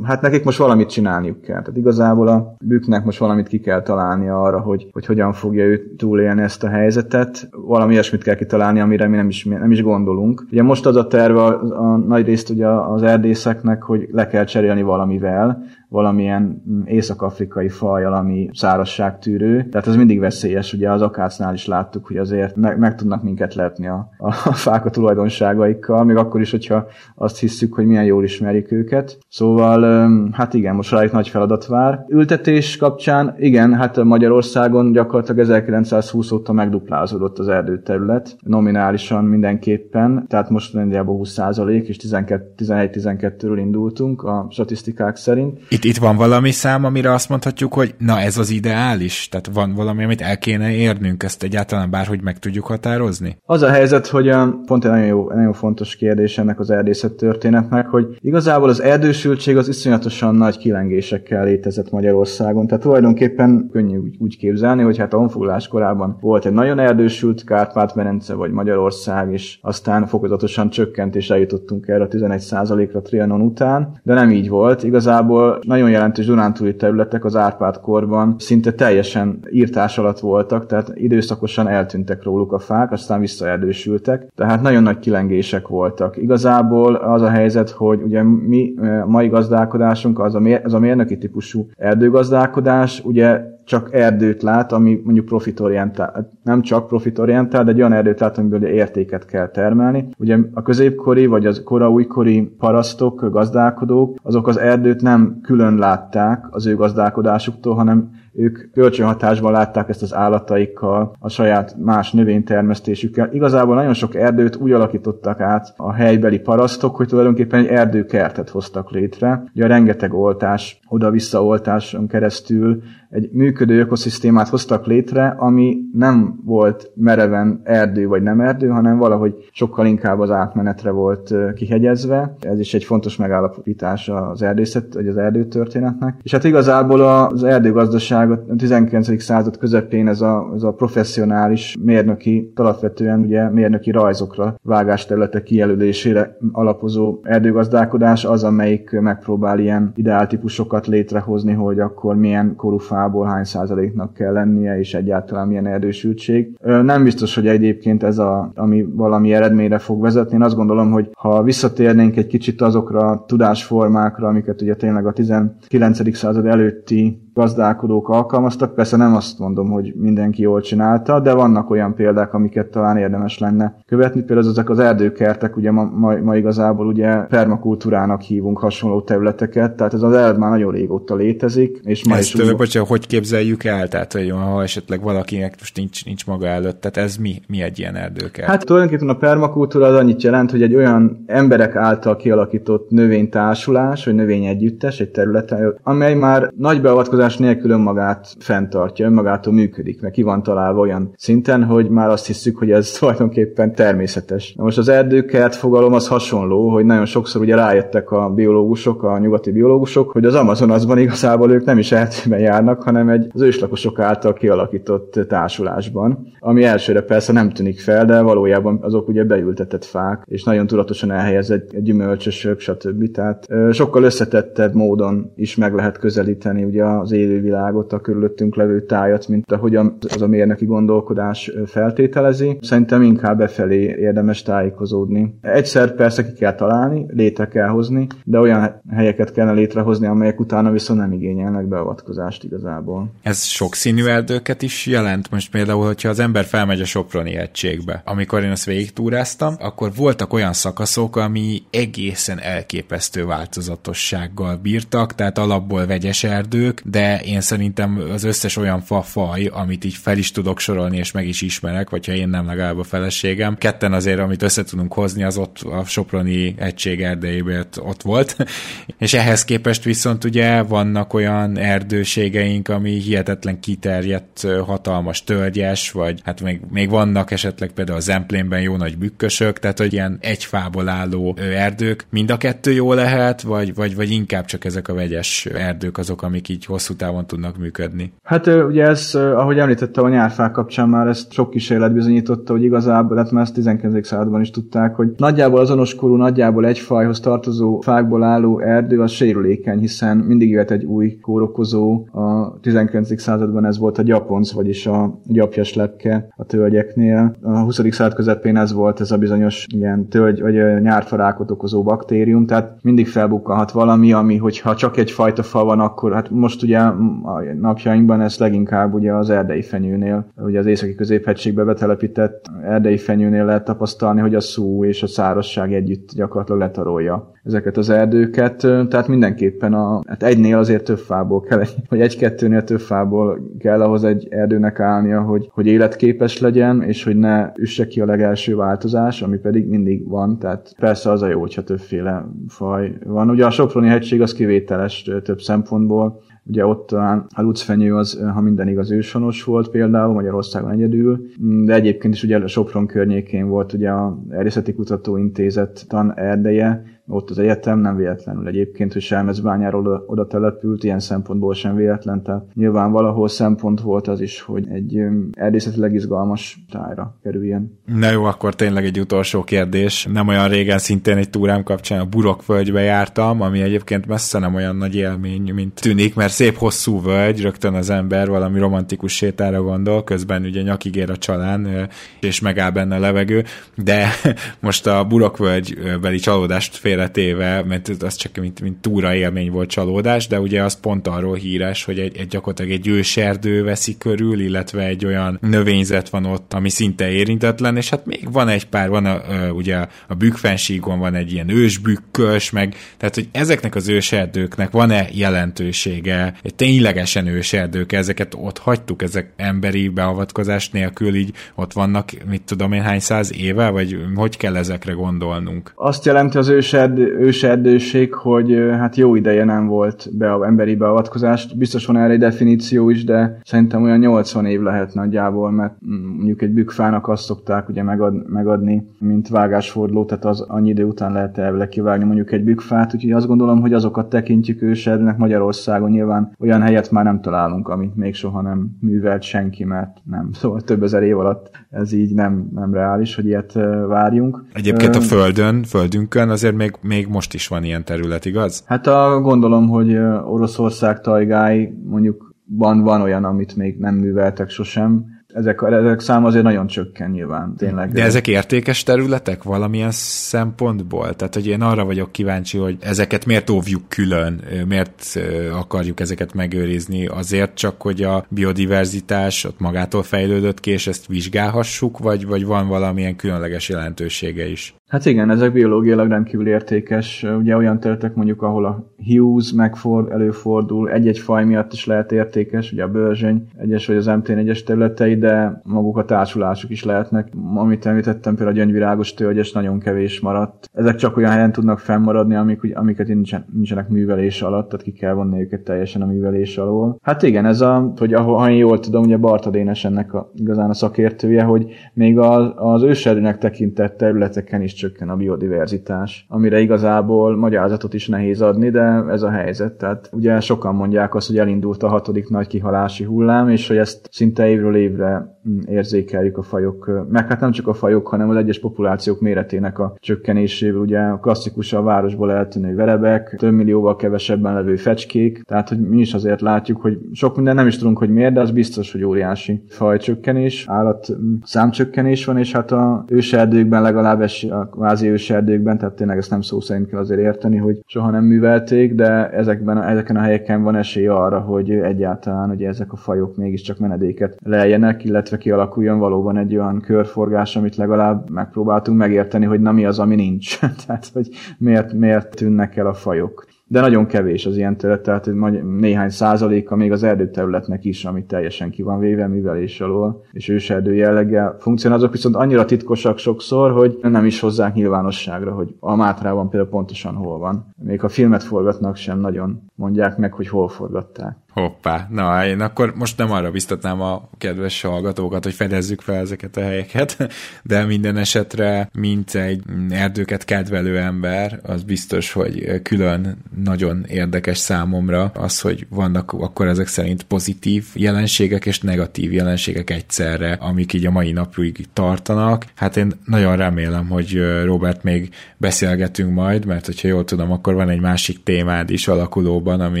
S2: hát nekik most valamit csinálniuk kell. Tehát igazából a büknek most valamit ki kell találnia arra, hogy, hogy hogyan fogja ő túlélni ezt a helyzetet. Valami ilyesmit kell kitalálni, amire mi nem is, nem is gondolunk. Ugye most az a terve a, a nagy részt ugye az erdészeknek, hogy le kell cserélni valamivel, valamilyen mm, észak-afrikai fajjal, ami szárazságtűrő. Tehát ez mindig veszélyes, ugye az akácnál is láttuk, hogy azért meg, meg tudnak minket lepni a, a fák a tulajdonságaikkal, még akkor is, hogyha azt hiszük, hogy milyen jól ismerik őket. Szóval, hát igen, most rájuk nagy feladat vár. Ültetés kapcsán, igen, hát Magyarországon gyakorlatilag 1920 óta megduplázódott az erdőterület, nominálisan mindenképpen, tehát most nagyjából 20% és 11-12-ről indultunk a statisztikák szerint.
S1: Itt itt, itt van valami szám, amire azt mondhatjuk, hogy na ez az ideális? Tehát van valami, amit el kéne érnünk, ezt egyáltalán bárhogy meg tudjuk határozni?
S2: Az a helyzet, hogy pont egy nagyon, jó, nagyon fontos kérdés ennek az erdészet történetnek, hogy igazából az erdősültség az iszonyatosan nagy kilengésekkel létezett Magyarországon. Tehát tulajdonképpen könnyű úgy, úgy képzelni, hogy hát a honfoglalás korában volt egy nagyon erdősült Kárpát-Merence vagy Magyarország, és aztán fokozatosan csökkent, és eljutottunk erre a 11%-ra Trianon után, de nem így volt. Igazából nagyon jelentős Dunántúli területek az Árpád korban szinte teljesen írtás alatt voltak, tehát időszakosan eltűntek róluk a fák, aztán visszaerdősültek, tehát nagyon nagy kilengések voltak. Igazából az a helyzet, hogy ugye mi mai gazdálkodásunk az a, mér, az a mérnöki típusú erdőgazdálkodás, ugye csak erdőt lát, ami mondjuk profitorientál, nem csak profitorientál, de egy olyan erdőt lát, amiből értéket kell termelni. Ugye a középkori vagy az kora újkori parasztok, gazdálkodók, azok az erdőt nem külön látták az ő gazdálkodásuktól, hanem ők kölcsönhatásban látták ezt az állataikkal, a saját más növénytermesztésükkel. Igazából nagyon sok erdőt úgy alakítottak át a helybeli parasztok, hogy tulajdonképpen egy erdőkertet hoztak létre. Ugye a rengeteg oltás, oda-vissza oltáson keresztül egy működő ökoszisztémát hoztak létre, ami nem volt mereven erdő vagy nem erdő, hanem valahogy sokkal inkább az átmenetre volt kihegyezve. Ez is egy fontos megállapítás az erdészet, vagy az erdőtörténetnek. És hát igazából az erdőgazdaság a 19. század közepén ez a, ez a professzionális mérnöki, alapvetően ugye mérnöki rajzokra, vágásterületek kijelölésére alapozó erdőgazdálkodás az, amelyik megpróbál ilyen ideáltípusokat létrehozni, hogy akkor milyen korúfá fából hány százaléknak kell lennie, és egyáltalán milyen erdősültség. Nem biztos, hogy egyébként ez a, ami valami eredményre fog vezetni. Én azt gondolom, hogy ha visszatérnénk egy kicsit azokra a tudásformákra, amiket ugye tényleg a 19. század előtti gazdálkodók alkalmaztak. Persze nem azt mondom, hogy mindenki jól csinálta, de vannak olyan példák, amiket talán érdemes lenne követni. Például ezek az erdőkertek, ugye ma, ma, ma igazából ugye permakultúrának hívunk hasonló területeket, tehát ez az erd már nagyon régóta létezik. És ma
S1: Ezt, is úgy... bocsánat, hogy képzeljük el? Tehát, hogy ha esetleg valakinek most nincs, nincs maga előtt, tehát ez mi, mi egy ilyen erdőkert?
S2: Hát tulajdonképpen a permakultúra az annyit jelent, hogy egy olyan emberek által kialakított növénytársulás, vagy növényegyüttes egy területen, amely már nagy beavatkozás beavatkozás nélkül önmagát fenntartja, önmagától működik, mert ki van találva olyan szinten, hogy már azt hiszük, hogy ez tulajdonképpen természetes. Na most az erdőkert fogalom az hasonló, hogy nagyon sokszor ugye rájöttek a biológusok, a nyugati biológusok, hogy az Amazonasban igazából ők nem is erdőben járnak, hanem egy az őslakosok által kialakított társulásban, ami elsőre persze nem tűnik fel, de valójában azok ugye beültetett fák, és nagyon tudatosan elhelyezett gyümölcsösök, stb. Tehát sokkal összetettebb módon is meg lehet közelíteni ugye az az élővilágot, a körülöttünk levő tájat, mint ahogyan az a mérnöki gondolkodás feltételezi. Szerintem inkább befelé érdemes tájékozódni. Egyszer persze ki kell találni, létre kell hozni, de olyan helyeket kellene létrehozni, amelyek utána viszont nem igényelnek beavatkozást igazából.
S1: Ez sok színű erdőket is jelent. Most például, hogyha az ember felmegy a Soproni egységbe, amikor én azt végigtúráztam, akkor voltak olyan szakaszok, ami egészen elképesztő változatossággal bírtak, tehát alapból vegyes erdők, de én szerintem az összes olyan fafaj, amit így fel is tudok sorolni, és meg is ismerek, vagy ha én nem legalább a feleségem, ketten azért, amit össze tudunk hozni, az ott a Soproni egység erdejében ott volt, és ehhez képest viszont ugye vannak olyan erdőségeink, ami hihetetlen kiterjedt, hatalmas tölgyes, vagy hát még, még vannak esetleg például a Zemplénben jó nagy bükkösök, tehát hogy ilyen egy fából álló erdők. Mind a kettő jó lehet, vagy, vagy, vagy inkább csak ezek a vegyes erdők azok, amik így hosszú távon tudnak működni?
S2: Hát ugye ez, ahogy említettem a nyárfák kapcsán már ezt sok kísérlet bizonyította, hogy igazából, hát már ezt 19. században is tudták, hogy nagyjából azonos korú, nagyjából egy fajhoz tartozó fákból álló erdő az sérülékeny, hiszen mindig jöhet egy új kórokozó. A 19. században ez volt a gyaponc, vagyis a gyapjas lepke a tölgyeknél. A 20. század közepén ez volt ez a bizonyos ilyen tölgy vagy nyárfarákot okozó baktérium, tehát mindig felbukkanhat valami, ami hogyha csak egy fajta fa van, akkor hát most ugye a napjainkban ez leginkább ugye az erdei fenyőnél, ugye az északi középhegységbe betelepített erdei fenyőnél lehet tapasztalni, hogy a szú és a szárasság együtt gyakorlatilag letarolja ezeket az erdőket, tehát mindenképpen a, hát egynél azért több fából kell, vagy egy-kettőnél több fából kell ahhoz egy erdőnek állnia, hogy, hogy életképes legyen, és hogy ne üsse ki a legelső változás, ami pedig mindig van, tehát persze az a jó, hogyha többféle faj van. Ugye a Soproni hegység az kivételes több szempontból, Ugye ott a lucfenyő az, ha minden igaz, őshonos volt például, Magyarországon egyedül, de egyébként is ugye Sopron környékén volt ugye a Erdészeti Kutatóintézet tan erdeje, ott az egyetem, nem véletlenül egyébként, hogy Selmezbányáról oda, oda települt, ilyen szempontból sem véletlen, tehát nyilván valahol szempont volt az is, hogy egy erdészetileg izgalmas tájra kerüljen.
S1: Na jó, akkor tényleg egy utolsó kérdés. Nem olyan régen szintén egy túrám kapcsán a Burokvölgybe jártam, ami egyébként messze nem olyan nagy élmény, mint tűnik, mert szép hosszú völgy, rögtön az ember valami romantikus sétára gondol, közben ugye nyakig ér a csalán, és megáll benne a levegő, de most a Burokvölgybeli csalódást fél félretéve, mert az csak mint, mint túra élmény volt csalódás, de ugye az pont arról híres, hogy egy, egy gyakorlatilag egy őserdő veszi körül, illetve egy olyan növényzet van ott, ami szinte érintetlen, és hát még van egy pár, van a, ugye a bükkfensígon van egy ilyen ősbükkös, meg tehát, hogy ezeknek az őserdőknek van-e jelentősége, egy ténylegesen őserdők, ezeket ott hagytuk, ezek emberi beavatkozás nélkül így ott vannak, mit tudom én, hány száz éve, vagy hogy kell ezekre gondolnunk?
S2: Azt jelenti az őserdő, őserd, őserdőség, hogy hát jó ideje nem volt be a emberi beavatkozást. Biztos van erre egy definíció is, de szerintem olyan 80 év lehet nagyjából, mert mm, mondjuk egy bükkfának azt szokták ugye megad, megadni, mint vágásforduló, tehát az annyi idő után lehet elvileg kivágni mondjuk egy bükkfát, úgyhogy azt gondolom, hogy azokat tekintjük őserdőnek Magyarországon. Nyilván olyan helyet már nem találunk, amit még soha nem művelt senki, mert nem. Szóval több ezer év alatt ez így nem, nem reális, hogy ilyet várjunk.
S1: Egyébként a Földön, Földünkön azért még, még most is van ilyen terület, igaz?
S2: Hát a, gondolom, hogy Oroszország tajgái mondjuk van, van olyan, amit még nem műveltek sosem, ezek, ezek száma azért nagyon csökken nyilván, tényleg.
S1: De ezek értékes területek valamilyen szempontból? Tehát, hogy én arra vagyok kíváncsi, hogy ezeket miért óvjuk külön, miért akarjuk ezeket megőrizni? Azért csak, hogy a biodiverzitás ott magától fejlődött ki, és ezt vizsgálhassuk, vagy, vagy van valamilyen különleges jelentősége is?
S2: Hát igen, ezek biológiailag rendkívül értékes. Ugye olyan területek mondjuk, ahol a Hughes megford, előfordul, egy-egy faj miatt is lehet értékes, ugye a bőrzsöny egyes vagy az MT egyes területei, de maguk a társulások is lehetnek. Amit említettem, például a gyöngyvirágos tölgyes nagyon kevés maradt. Ezek csak olyan helyen tudnak fennmaradni, amik, amiket nincsen, nincsenek művelés alatt, tehát ki kell vonni őket teljesen a művelés alól. Hát igen, ez a, hogy ahol, ha én jól tudom, ugye Barta Dénes ennek a, igazán a szakértője, hogy még az, az őserdőnek tekintett területeken is csökken a biodiverzitás, amire igazából magyarázatot is nehéz adni, de ez a helyzet. Tehát ugye sokan mondják azt, hogy elindult a hatodik nagy kihalási hullám, és hogy ezt szinte évről évre mm, érzékeljük a fajok, meg hát nem csak a fajok, hanem az egyes populációk méretének a csökkenésével. Ugye klasszikus a városból eltűnő verebek, több millióval kevesebben levő fecskék, tehát hogy mi is azért látjuk, hogy sok minden nem is tudunk, hogy miért, de az biztos, hogy óriási fajcsökkenés, állat mm, számcsökkenés van, és hát a őserdőkben legalább a kvázi őserdőkben, tehát tényleg ezt nem szó szerint kell azért érteni, hogy soha nem művelték, de ezekben ezeken a helyeken van esély arra, hogy egyáltalán hogy ezek a fajok mégiscsak menedéket lejjenek, illetve kialakuljon valóban egy olyan körforgás, amit legalább megpróbáltunk megérteni, hogy na mi az, ami nincs. tehát, hogy miért, miért tűnnek el a fajok de nagyon kevés az ilyen terület, tehát néhány százaléka még az erdőterületnek is, ami teljesen ki van véve művelés alól, és őserdő jelleggel funkcionál, azok viszont annyira titkosak sokszor, hogy nem is hozzák nyilvánosságra, hogy a Mátrában például pontosan hol van. Még ha filmet forgatnak, sem nagyon mondják meg, hogy hol forgatták.
S1: Hoppá, na én akkor most nem arra biztatnám a kedves hallgatókat, hogy fedezzük fel ezeket a helyeket, de minden esetre, mint egy erdőket kedvelő ember, az biztos, hogy külön nagyon érdekes számomra az, hogy vannak akkor ezek szerint pozitív jelenségek és negatív jelenségek egyszerre, amik így a mai napig tartanak. Hát én nagyon remélem, hogy Robert még beszélgetünk majd, mert hogyha jól tudom, akkor van egy másik témád is alakulóban, ami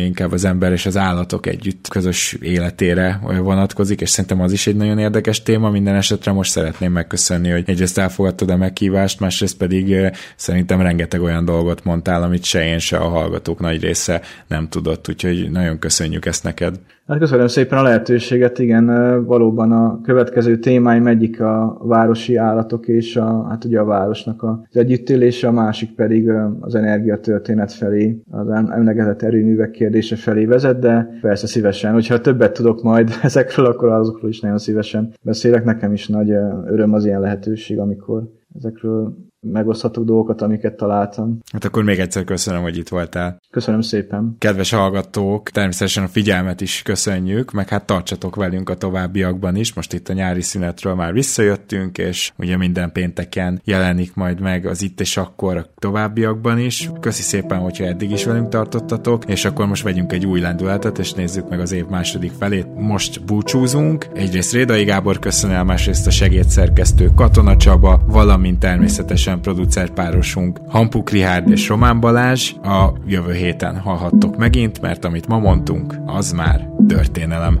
S1: inkább az ember és az állatok családok együtt közös életére vonatkozik, és szerintem az is egy nagyon érdekes téma. Minden esetre most szeretném megköszönni, hogy egyrészt elfogadtad a meghívást, másrészt pedig szerintem rengeteg olyan dolgot mondtál, amit se én, se a hallgatók nagy része nem tudott, úgyhogy nagyon köszönjük ezt neked.
S2: Hát köszönöm szépen a lehetőséget, igen, valóban a következő témáim egyik a városi állatok és a, hát ugye a városnak az együttélése, a másik pedig az energiatörténet felé, az emlegetett erőművek kérdése felé vezet, de persze szívesen, hogyha többet tudok majd ezekről, akkor azokról is nagyon szívesen beszélek. Nekem is nagy öröm az ilyen lehetőség, amikor ezekről megoszthatok dolgokat, amiket találtam.
S1: Hát akkor még egyszer köszönöm, hogy itt voltál.
S2: Köszönöm szépen.
S1: Kedves hallgatók, természetesen a figyelmet is köszönjük, meg hát tartsatok velünk a továbbiakban is. Most itt a nyári szünetről már visszajöttünk, és ugye minden pénteken jelenik majd meg az itt és akkor a továbbiakban is. Köszi szépen, hogyha eddig is velünk tartottatok, és akkor most vegyünk egy új lendületet, és nézzük meg az év második felét. Most búcsúzunk. Egyrészt Rédai Gábor köszönöm, másrészt a segédszerkesztő Katona Csaba, valamint természetesen közösen producerpárosunk Hampuk Rihárd és Román Balázs. A jövő héten hallhattok megint, mert amit ma mondtunk, az már történelem.